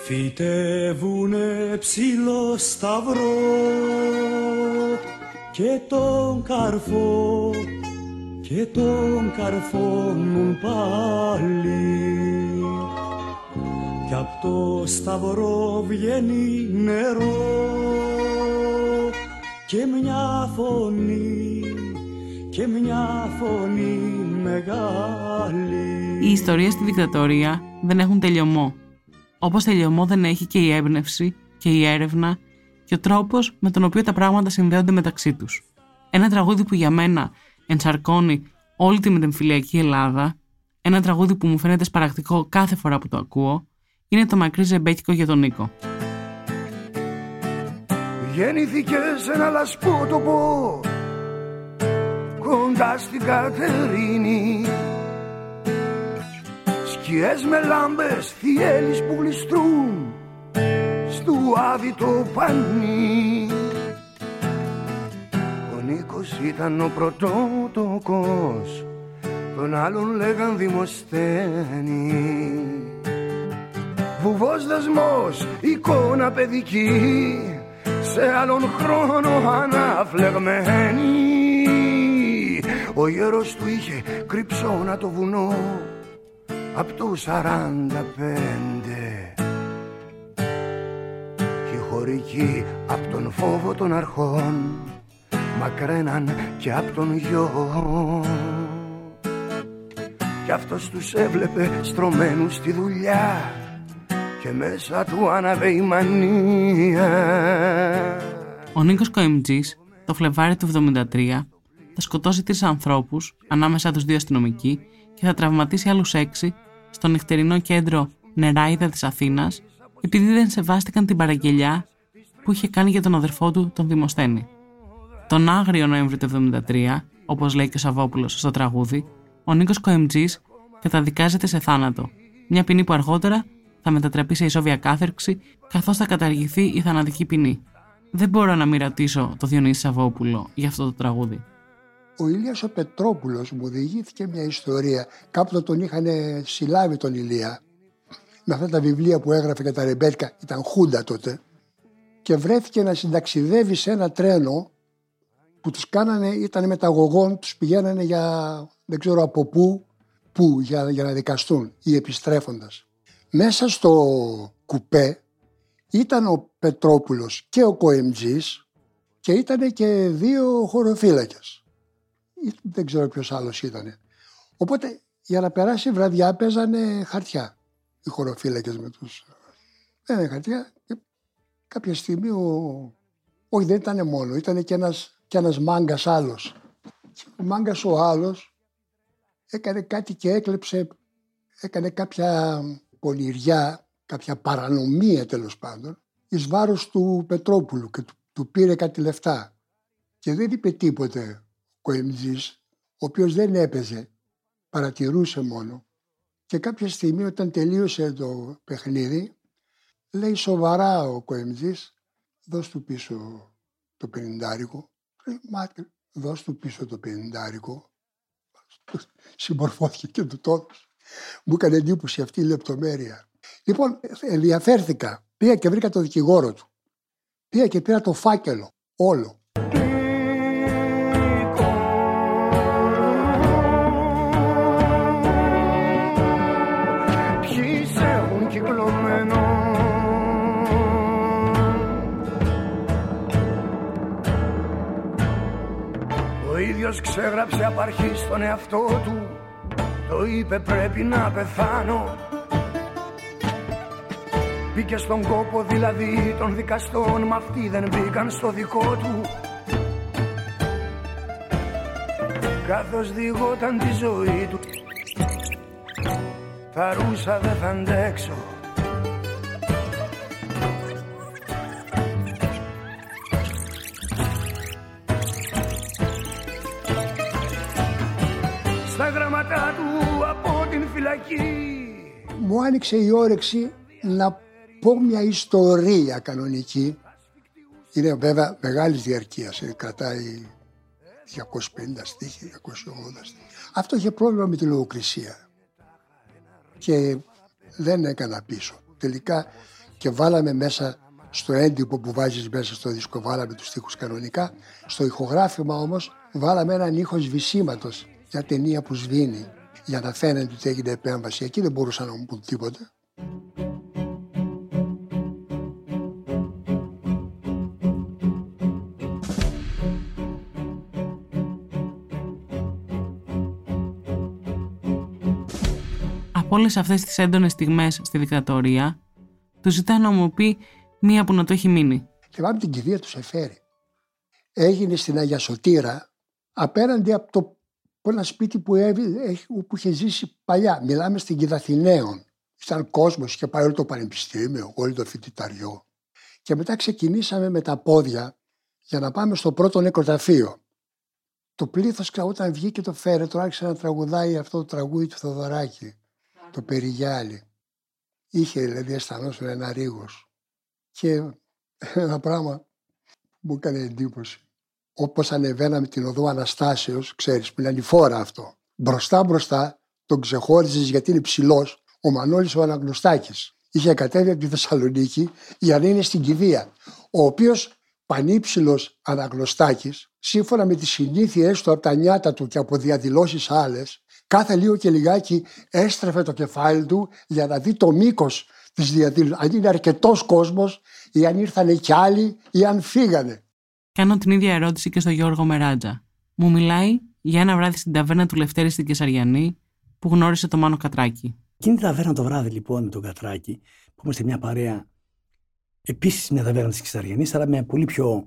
Φυτεύουνε ψηλό σταυρό και τον καρφό και τον καρφώνουν πάλι κι απ' το σταυρό βγαίνει νερό και μια φωνή και μια φωνή μεγάλη. Οι ιστορίες στη δικτατορία δεν έχουν τελειωμό. Όπως τελειωμό δεν έχει και η έμπνευση και η έρευνα και ο τρόπος με τον οποίο τα πράγματα συνδέονται μεταξύ τους. Ένα τραγούδι που για μένα ενσαρκώνει όλη τη μετεμφυλιακή Ελλάδα, ένα τραγούδι που μου φαίνεται σπαρακτικό κάθε φορά που το ακούω, είναι το μακρύ ζεμπέκικο για τον Νίκο. Γεννήθηκες σε ένα λασπότοπο κοντά στην Κατερίνη. Σκιές με λάμπες, θυέλεις που γλιστρούν στου άδει το πανί. Ο Νίκος ήταν ο πρωτότοκος. Τον άλλον λέγαν δημοσθένη. Βουβός δεσμός, εικόνα παιδική. Σε άλλον χρόνο αναφλεγμένη. Ο γέρος του είχε κρυψώνα το βουνό. Απ' του σαράντα πέντε. Κι οι χωρικοί απ' τον φόβο των αρχών μακραίναν και απ' τον γιο Κι αυτός τους έβλεπε στρωμένους στη δουλειά και μέσα του άναβε η μανία Ο Νίκος Κοεμτζής το Φλεβάρι του 73 θα σκοτώσει τρεις ανθρώπους, ανάμεσα τους δύο αστυνομικοί, και θα τραυματίσει άλλους έξι στο νυχτερινό κέντρο Νεράιδα της Αθήνας, επειδή δεν σεβάστηκαν την παραγγελιά που είχε κάνει για τον αδερφό του, τον Δημοσθένη. Τον Άγριο Νοέμβριο του 1973, όπως λέει και ο Σαββόπουλος στο τραγούδι, ο Νίκος Κοεμτζής καταδικάζεται σε θάνατο, μια ποινή που αργότερα θα μετατραπεί σε ισόβια κάθερξη, καθώς θα καταργηθεί η θανατική ποινή. Δεν μπορώ να μην ρωτήσω το Διονύση Σαββόπουλο για αυτό το τραγούδι ο Ηλίας ο Πετρόπουλος μου διηγήθηκε μια ιστορία. Κάποτε τον είχαν συλλάβει τον Ηλία με αυτά τα βιβλία που έγραφε για τα ρεμπέτικα, ήταν χούντα τότε και βρέθηκε να συνταξιδεύει σε ένα τρένο που τους κάνανε, ήταν μεταγωγών, τους πηγαίνανε για δεν ξέρω από πού, πού για, για να δικαστούν ή επιστρέφοντας. Μέσα στο κουπέ ήταν ο Πετρόπουλος και ο Κοεμτζής και ήταν και δύο χωροφύλακες δεν ξέρω ποιος άλλος ήταν. Οπότε για να περάσει η βραδιά παίζανε χαρτιά οι χωροφύλακες με τους. Δεν είναι χαρτιά. Και κάποια στιγμή ο. Όχι, δεν ήταν μόνο, ήταν και ένας και ένας μάγκας άλλος. Ο μάγκας ο άλλος έκανε κάτι και έκλεψε, έκανε κάποια πονηριά, κάποια παρανομία τέλος πάντων, εις βάρος του Πετρόπουλου και του, του πήρε κάτι λεφτά. Και δεν είπε τίποτε Κοεμζής, ο οποίος δεν έπαιζε, παρατηρούσε μόνο. Και κάποια στιγμή όταν τελείωσε το παιχνίδι, λέει σοβαρά ο Κοεμζής, δώσ' του πίσω το πενιντάρικο. Λέει, μάτι, δώσ' του πίσω το πενιντάρικο. Συμπορφώθηκε και του τόδου. Μου έκανε εντύπωση αυτή η λεπτομέρεια. Λοιπόν, ενδιαφέρθηκα. Πήγα και βρήκα το δικηγόρο του. Πήγα και πήρα το φάκελο, όλο. Ίδιος ξέγραψε απ' αρχής στον εαυτό του Το είπε πρέπει να πεθάνω. Μπήκε στον κόπο δηλαδή των δικαστών Μα αυτοί δεν μπήκαν στο δικό του. Καθώς διηγόταν τη ζωή του. Θα ρούσα δεν θα αντέξω Μου άνοιξε η όρεξη να πω μια ιστορία κανονική. Είναι βέβαια μεγάλης διαρκείας, ε, κρατάει 250 στίχη, 280 στίχη. Αυτό είχε πρόβλημα με τη λογοκρισία και δεν έκανα πίσω. Τελικά και βάλαμε μέσα στο έντυπο που βάζεις μέσα στο δίσκο, βάλαμε τους στίχους κανονικά. Στο ηχογράφημα όμως βάλαμε έναν ήχος σβησίματος για ταινία που σβήνει για να φαίνεται ότι έγινε επέμβαση. Εκεί δεν μπορούσαν να μου πούν τίποτα. Από όλες αυτές τις έντονες στιγμές στη δικτατορία, τους ζητά να μου πει μία που να το έχει μείνει. Θυμάμαι την κηδεία του Σεφέρη. Έγινε στην Αγία Σωτήρα απέναντι από το από ένα σπίτι που, έβη, που είχε ζήσει παλιά. Μιλάμε στην Κιδαθηναίων. Ήταν κόσμος, είχε πάει όλο το πανεπιστήμιο, όλο το φοιτηταριό. Και μετά ξεκινήσαμε με τα πόδια για να πάμε στο πρώτο νεκροταφείο. Το πλήθος όταν βγήκε το φέρετρο άρχισε να τραγουδάει αυτό το τραγούδι του Θοδωράκη. Το περιγιάλι. Είχε δηλαδή αισθανόσουν ένα ρίγος. Και ένα πράγμα που μου έκανε εντύπωση όπως ανεβαίναμε την οδό Αναστάσεως, ξέρεις που είναι ανηφόρα αυτό. Μπροστά μπροστά τον ξεχώριζες γιατί είναι ψηλός ο Μανώλης ο Αναγνωστάκης. Είχε κατέβει από τη Θεσσαλονίκη για να είναι στην κηδεία. Ο οποίος πανύψηλος Αναγνωστάκης, σύμφωνα με τις συνήθειές του από τα νιάτα του και από διαδηλώσεις άλλες, κάθε λίγο και λιγάκι έστρεφε το κεφάλι του για να δει το μήκος της διαδήλωσης. Αν είναι αρκετός κόσμος ή αν ήρθανε κι άλλοι ή αν φύγανε. Κάνω την ίδια ερώτηση και στο Γιώργο Μεράτζα. Μου μιλάει για ένα βράδυ στην ταβέρνα του Λευτέρη στην Κεσαριανή που γνώρισε το Μάνο Κατράκη. Εκείνη την ταβέρνα το βράδυ λοιπόν με τον Κατράκη, που είμαστε μια παρέα, επίσης μια ταβέρνα της Κεσαριανής, αλλά με πολύ πιο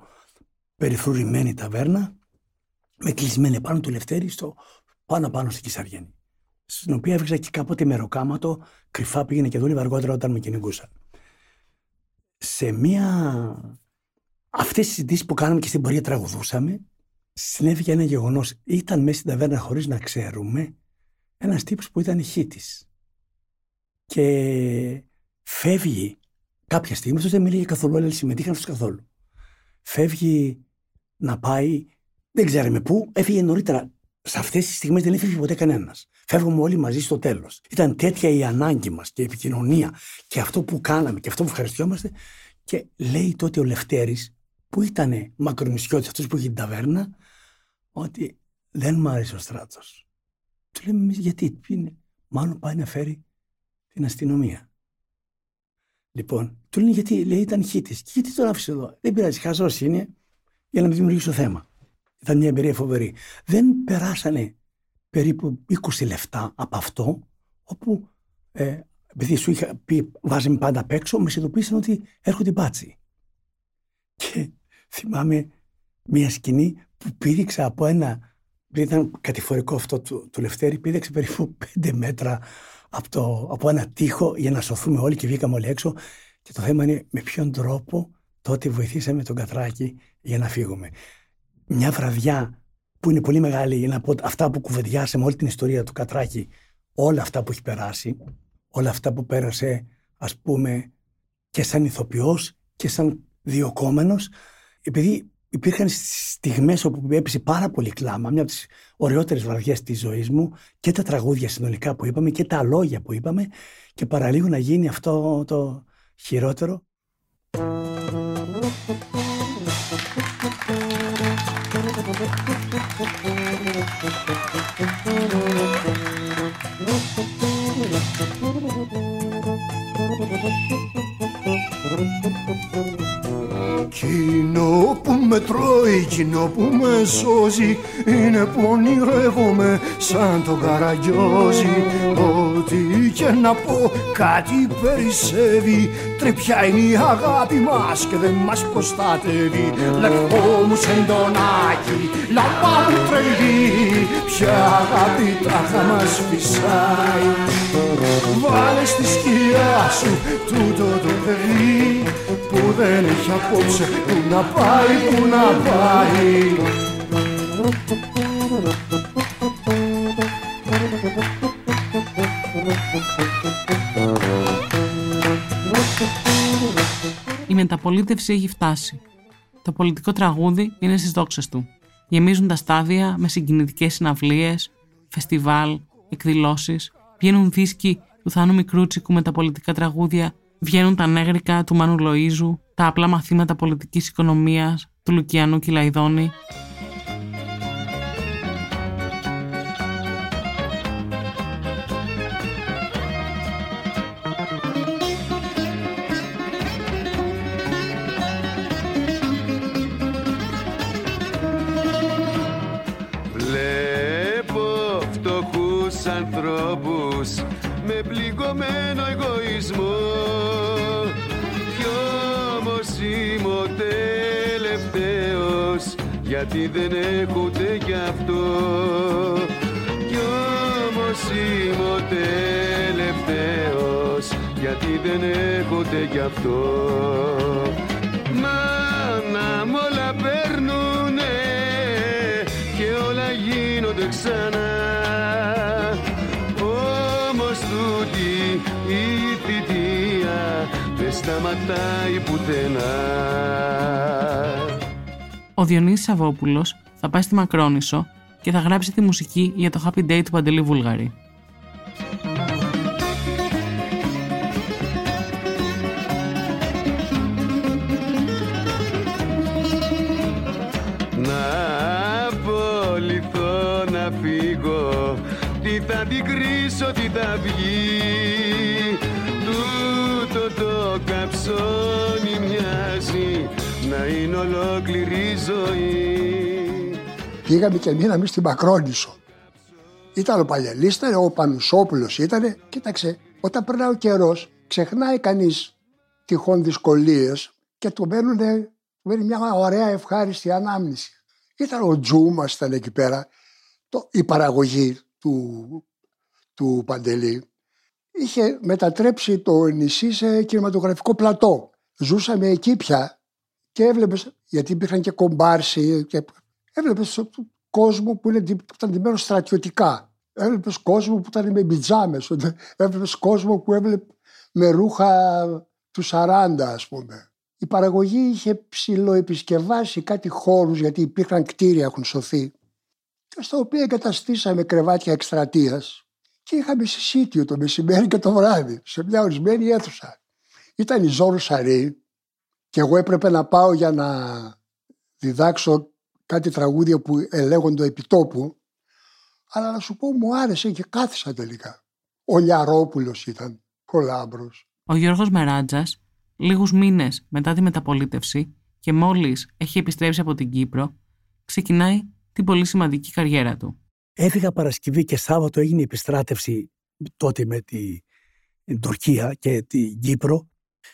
περιφρουρημένη ταβέρνα, με κλεισμένη πάνω του Λευτέρη στο πάνω πάνω στην Κεσαριανή. Στην οποία έβριζα και κάποτε μεροκάματο, κρυφά πήγαινε και δούλευε αργότερα όταν με κυνηγούσαν. Σε μια Αυτές τι συζητήσεις που κάναμε και στην πορεία τραγουδούσαμε, συνέβη και ένα γεγονός. Ήταν μέσα στην ταβέρνα χωρίς να ξέρουμε ένας τύπος που ήταν ηχήτη. Και φεύγει κάποια στιγμή, αυτός δεν μίλησε καθόλου, αλλά συμμετείχαν αυτός καθόλου. Φεύγει να πάει, δεν ξέραμε πού, έφυγε νωρίτερα. Σε αυτές τις στιγμές δεν έφυγε ποτέ κανένας. Φεύγουμε όλοι μαζί στο τέλος. Ήταν τέτοια η ανάγκη μας και η επικοινωνία και αυτό που κάναμε και αυτό που ευχαριστιόμαστε. Και λέει τότε ο Λευτέρης που ήταν μακρονισιώτης αυτός που είχε την ταβέρνα, ότι δεν μ' άρεσε ο στράτος. Του λέμε εμείς γιατί, είναι, μάλλον πάει να φέρει την αστυνομία. Λοιπόν, του λένε γιατί λέει ήταν χίτης. Και γιατί τον άφησε εδώ. Δεν πειράζει, χαζός είναι για να μην δημιουργήσει το θέμα. Ήταν μια εμπειρία φοβερή. Δεν περάσανε περίπου 20 λεφτά από αυτό, όπου ε, επειδή σου είχα πει βάζαμε πάντα απ' έξω, με ειδοποίησαν ότι έρχονται μπάτσι. Και θυμάμαι μια σκηνή που πήδηξα από ένα, ήταν κατηφορικό αυτό του, του Λευτέρη, πήδηξα περίπου πέντε μέτρα από, το, από ένα τείχο για να σωθούμε όλοι και βγήκαμε όλοι έξω. Και το θέμα είναι με ποιον τρόπο τότε βοηθήσαμε τον Κατράκη για να φύγουμε. Μια βραδιά που είναι πολύ μεγάλη για να πω αυτά που κουβεντιάσαμε όλη την ιστορία του Κατράκη, όλα αυτά που έχει περάσει, όλα αυτά που πέρασε ας πούμε και σαν ηθοποιός και σαν διοκόμενος επειδή υπήρχαν στιγμές όπου έπεσε πάρα πολύ κλάμα, μια από τις ωραιότερες βραδιές της ζωής μου και τα τραγούδια συνολικά που είπαμε και τα λόγια που είπαμε και παραλίγο να γίνει αυτό το χειρότερο. Κοινό που με τρώει, κοινό που με σώζει Είναι που ονειρεύομαι σαν τον καραγκιόζη. Ό,τι και να πω κάτι περισσεύει. Τρυπιά είναι η αγάπη μας και δεν μας προστατεύει. Λευκό μου σεντονάκι, λαμπά μου τρελή. Ποια αγάπη τάχα μας φυσάει. Βάλε στη σκιά σου τούτο το παιδί. Που δεν έχει απόψε που να πάει, που να πάει Η μεταπολίτευση έχει φτάσει. Το πολιτικό τραγούδι είναι στις δόξες του. Γεμίζουν τα στάδια με συγκινητικές συναυλίες, φεστιβάλ, εκδηλώσεις. Βγαίνουν δίσκοι του Θάνου Μικρούτσικου με τα πολιτικά τραγούδια. Βγαίνουν τα νέγρικα του Μάνου Λοΐζου, τα απλά μαθήματα πολιτικής οικονομίας του Λουκιανού Κυλαϊδόνη. Γιατί δεν έχω ούτε κι αυτό. Κι όμως είμαι ο τελευταίος γιατί δεν έχω ούτε κι αυτό. Μα να μ' όλα παίρνουνε και όλα γίνονται ξανά. Όμως τούτη η θητεία δεν σταματάει πουθενά Ο Διονύσης Σαββόπουλος θα πάει στη Μακρόνησο και θα γράψει τη μουσική για το Happy Day του Παντελή Βούλγαρη. Να απολυθώ να φύγω. Τι θα την κρίσω, τι θα βγει. Τούτο το καψόνι μοιάζει Να είναι ολόκληρη η ζωή Πήγαμε και μείναμε στη Μακρόνησο. Ήταν ο Παλιαλής, ήταν ο Πανουσόπουλος ήταν. Κοίταξε, όταν περνάει ο καιρός, ξεχνάει κανείς τυχόν δυσκολίες και του μένουν, του μένει μια ωραία ευχάριστη ανάμνηση. Ήταν ο Τζούμας ήταν εκεί πέρα, το, η παραγωγή του, του Παντελή. Είχε μετατρέψει το νησί σε κινηματογραφικό πλατό. Ζούσαμε εκεί πια και έβλεπες, γιατί υπήρχαν και κομπάρσι και έβλεπες κόσμο που, είναι, που ήταν ντυμένος στρατιωτικά. Έβλεπες κόσμο που ήταν με μπιτζάμες. Έβλεπες κόσμο που έβλεπε με ρούχα του 40 ας πούμε. Η παραγωγή είχε ψηλοεπισκευάσει κάτι χώρους γιατί υπήρχαν κτίρια έχουν σωθεί και στα οποία εγκαταστήσαμε κρεβάτια εκστρατείας και είχαμε συσίτιο το μεσημέρι και το βράδυ σε μια ορισμένη αίθουσα. Ήταν η Ζόρου Σαρή και εγώ έπρεπε να πάω για να διδάξω κάτι τραγούδια που ελέγονται επιτόπου αλλά να σου πω μου άρεσε και κάθισα τελικά. Ο Λιαρόπουλος ήταν, ο Λάμπρος. Ο Γιώργος Μεράτζας, λίγους μήνες μετά τη μεταπολίτευση και μόλις έχει επιστρέψει από την Κύπρο, ξεκινάει την πολύ σημαντική καριέρα του. Έφυγα Παρασκευή και Σάββατο έγινε η επιστράτευση τότε με τη την Τουρκία και την Κύπρο.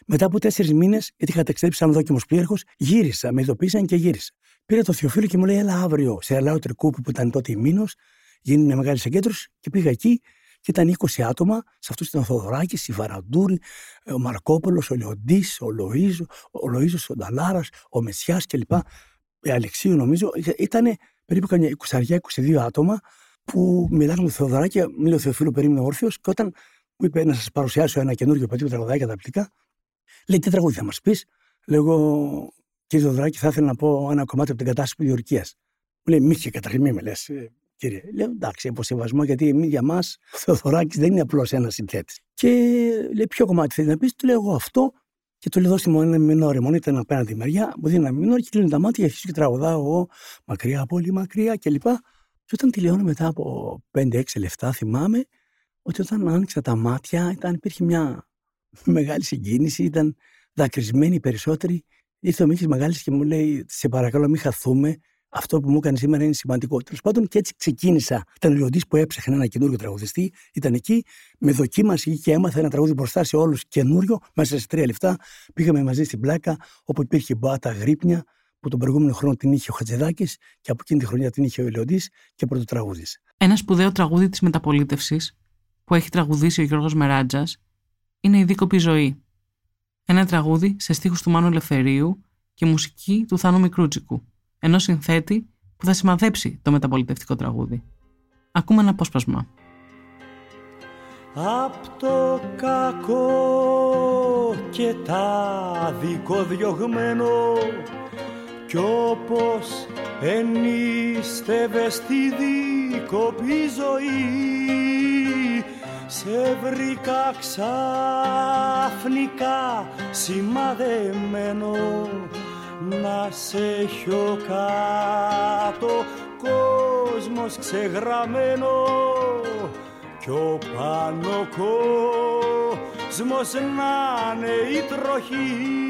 Μετά από τέσσερις μήνες, γιατί είχα ταξιδέψει σαν δόκιμος πλήρχος, γύρισα. Με ειδοποίησαν και γύρισα. Πήρε το Θεοφίλο και μου λέει: Έλα αύριο σε Ελλάο Τρικούπη που ήταν τότε η Μήνος, γίνει μια μεγάλη συγκέντρωση και πήγα εκεί και ήταν 20 άτομα. Σε αυτούς ήταν ο Θοδωράκης, η Βαραντούρη, ο Μαρκόπολο, ο Λεοντής, ο Λοίζο, ο Λοίζος, ο Νταλάρας, ο Μεσιάς κλπ. Η Αλεξίου νομίζω. Ήταν περίπου καμιά 20-22 άτομα που μιλάγανε με τον Θεοδωράκη. Μου λέει ο Θεοφίλο περίμενε όρθιο και όταν μου είπε να σας παρουσιάσω ένα καινούριο πατήριο τραγουδάκι καταπληκτικά, λέει τι τραγούδι θα μας πεις; Λέγω, κύριε Θεοδωράκη, θα ήθελα να πω ένα κομμάτι από την κατάσταση του Διορκία. Μου λέει, μη και καταρχήν μη με λες, κύριε. Λέω, εντάξει, υποσυμβασμό, γιατί εμεί για μας ο Θεοδωράκης δεν είναι απλώς ένας συνθέτης. Και λέει, ποιο κομμάτι θέλεις να πεις, του λέω εγώ αυτό. Και του λέω, δώστε μου ένα μινόρε, μόνο ήταν απέναντι μεριά. Μου δίνει ένα μινόρε και κλείνει τα μάτια, αρχίζω και τραγουδάω εγώ μακριά, πολύ μακριά κλπ. Και όταν τελειώνω μετά από 5-6 λεφτά, θυμάμαι ότι όταν άνοιξα τα μάτια ήταν, υπήρχε μια μεγάλη συγκίνηση, ήταν δακρυσμένοι οι περισσότεροι. Ήρθε ο Μίχης Μεγάλης και μου λέει, σε παρακαλώ μην χαθούμε, αυτό που μου έκανε σήμερα είναι σημαντικό. Τέλος πάντων, και έτσι ξεκίνησα. Ήταν ο Λιοντή που έψαχνε ένα καινούριο τραγουδιστή. Ήταν εκεί, με δοκίμαση και έμαθα ένα τραγούδι μπροστά σε όλους καινούριο, μέσα σε τρία λεφτά. Πήγαμε μαζί στην πλάκα, όπου υπήρχε η Μποάτα Γρύπνια, που τον προηγούμενο χρόνο την είχε ο Χατζεδάκη και από εκείνη τη χρονιά την είχε ο Λιοντή και πρωτοτραγούδης. Ένα σπουδαίο τραγούδι της μεταπολίτευσης που έχει τραγουδήσει ο Γιώργος Μεράτζα είναι η Δίκοπη Ζωή. Ένα τραγούδι σε στίχους του Μάνου Ελευθερίου και μουσική του Θάνου Μικρούτσικου ενός συνθέτη που θα σημαδέψει το μεταπολιτευτικό τραγούδι. Ακούμε ένα απόσπασμα. Απ' το κακό και τα διωγμένο κι όπως ενίστευε στη δίκοπη ζωή σε βρήκα ξαφνικά σημαδεμένο. Να σε έχω κάτω κόσμος ξεγραμμένο. Κι ο πάνω κόσμος να είναι η τροχή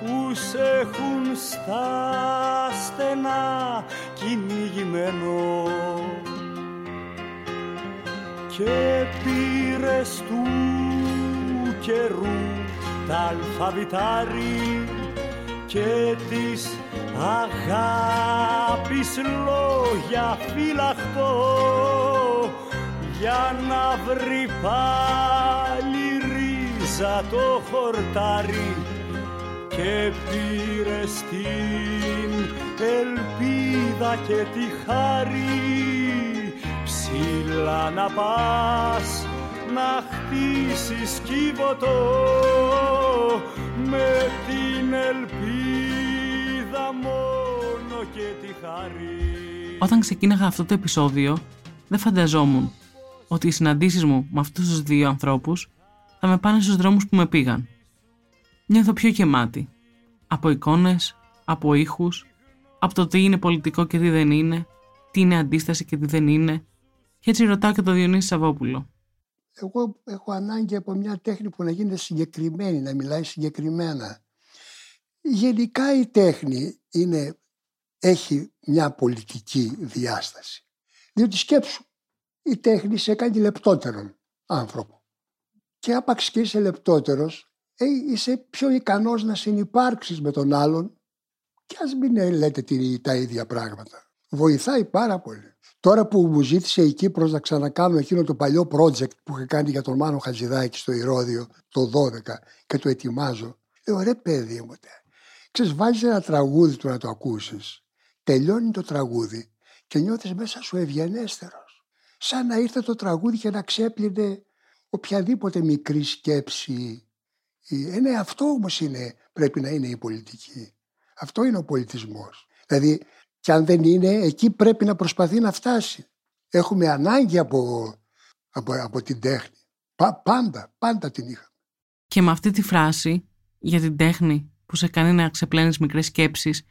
που σε έχουν στα στενά κυνηγημένο και πήρες του καιρού τα αλφαβητάρι και της αγάπης λόγια φυλαχτώ για να βρει πάλι ρίζα το χορτάρι και πήρες την ελπίδα και τη χάρη ψηλά να πας να χτίσεις κύβωτο με την ελπίδα μόνο και τη χαρή. Όταν ξεκίναγα αυτό το επεισόδιο, δεν φανταζόμουν ότι οι συναντήσεις μου με αυτούς τους δύο ανθρώπους θα με πάνε στους δρόμους που με πήγαν. Νιώθω πιο γεμάτη. Από εικόνες, από ήχους, από το τι είναι πολιτικό και τι δεν είναι, τι είναι αντίσταση και τι δεν είναι. Και έτσι ρωτάω και τον Διονύση Σαββόπουλο εγώ έχω ανάγκη από μια τέχνη που να γίνεται συγκεκριμένη, να μιλάει συγκεκριμένα. Γενικά η τέχνη είναι, έχει μια πολιτική διάσταση. Διότι σκέψου, η τέχνη σε κάνει λεπτότερον άνθρωπο. Και άπαξ και είσαι λεπτότερος, ε, είσαι πιο ικανός να συνυπάρξεις με τον άλλον και ας μην λέτε τα ίδια πράγματα. Βοηθάει πάρα πολύ. Τώρα που μου ζήτησε η Κύπρος να ξανακάνω εκείνο το παλιό project που είχε κάνει για τον Μάνο Χατζηδάκη στο Ηρώδιο το 12 και το ετοιμάζω, λέω ρε παιδί μου, ξέρεις βάζεις ένα τραγούδι του να το ακούσεις, τελειώνει το τραγούδι και νιώθεις μέσα σου ευγενέστερος. Σαν να ήρθε το τραγούδι και να ξέπλυνε οποιαδήποτε μικρή σκέψη. Ε, ναι, αυτό όμως είναι, πρέπει να είναι η πολιτική. Αυτό είναι ο πολιτισμός. Δηλαδή και αν δεν είναι, εκεί πρέπει να προσπαθεί να φτάσει. Έχουμε ανάγκη από, από, από την τέχνη. πάντα, πάντα την είχαμε. Και με αυτή τη φράση για την τέχνη που σε κάνει να ξεπλένεις μικρές σκέψεις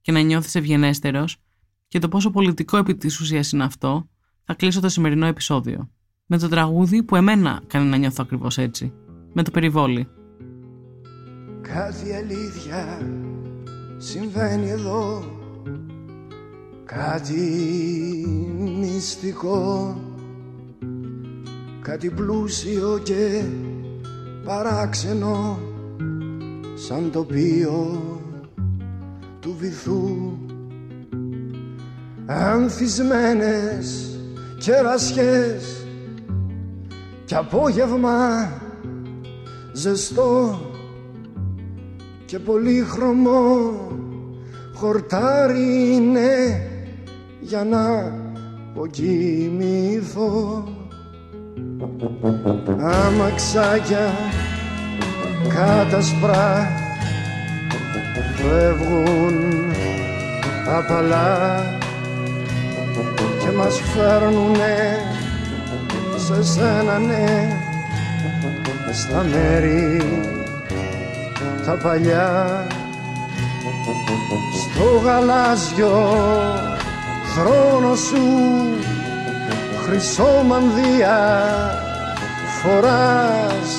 και να νιώθεις ευγενέστερος και το πόσο πολιτικό επί της ουσίας είναι αυτό, θα κλείσω το σημερινό επεισόδιο. Με το τραγούδι που εμένα κάνει να νιώθω ακριβώς έτσι. Με το περιβόλι. Κάτι αλήθεια συμβαίνει εδώ Κάτι μυστικό Κάτι πλούσιο και παράξενο Σαν τοπίο του βυθού. Ανθισμένες κερασιές Κι απόγευμα ζεστό και πολύχρωμο χορτάρι είναι για να αποκοιμηθώ Αμαξάκια κάτασπρα φεύγουν απαλά και μας φέρνουνε σε σένα ναι στα μέρη τα παλιά στο γαλάζιο θρόνο σου χρυσό μανδύα φοράς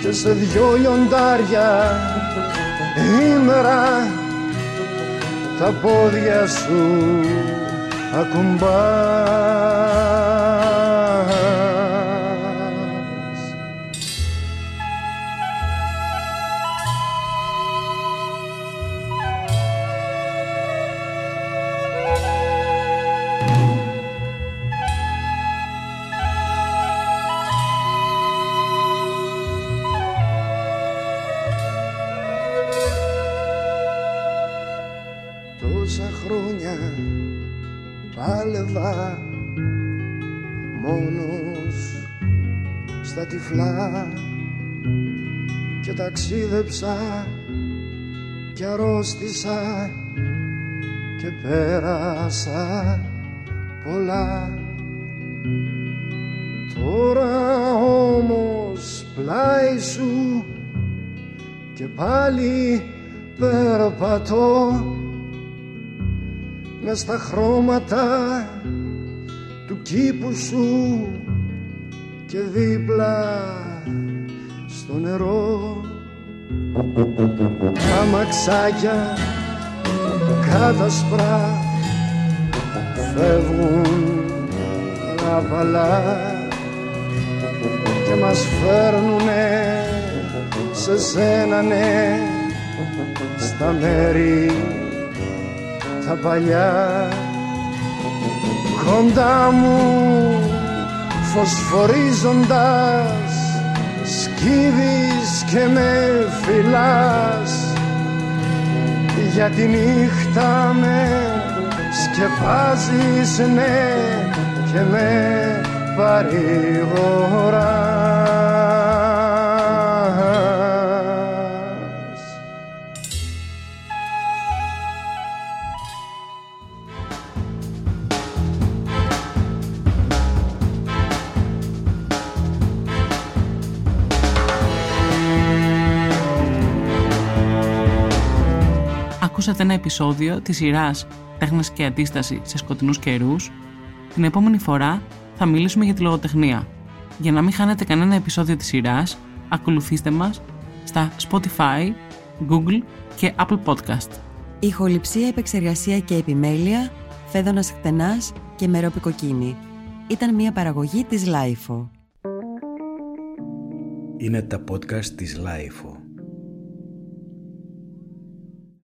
και σε δυο λιοντάρια ημέρα τα πόδια σου ακουμπάς πάλευα μόνος στα τυφλά. Και ταξίδεψα και αρρώστησα και πέρασα πολλά. Τώρα όμως πλάι σου και πάλι περπατώ με στα χρώματα του κήπου σου και δίπλα στο νερό. Τα μαξάκια κάτασπρα φεύγουν απαλά και μας φέρνουνε σε σένα ναι στα μέρη τα παλιά. Κοντά μου φωσφορίζοντας σκύβεις και με φυλάς. Για τη νύχτα με σκεπάζεις ναι και με παρηγοράς Ακούσατε ένα επεισόδιο της σειράς «Τέχνες και αντίσταση σε σκοτεινούς καιρούς». Την επόμενη φορά θα μιλήσουμε για τη λογοτεχνία. Για να μην χάνετε κανένα επεισόδιο της σειράς, ακολουθήστε μας στα Spotify, Google και Apple Podcast. Ηχοληψία, επεξεργασία και επιμέλεια, Φαίδωνας Χτενάς και Μερόπη Κοκκίνη. Ήταν μια παραγωγή της LiFO. Είναι τα podcast της LiFO.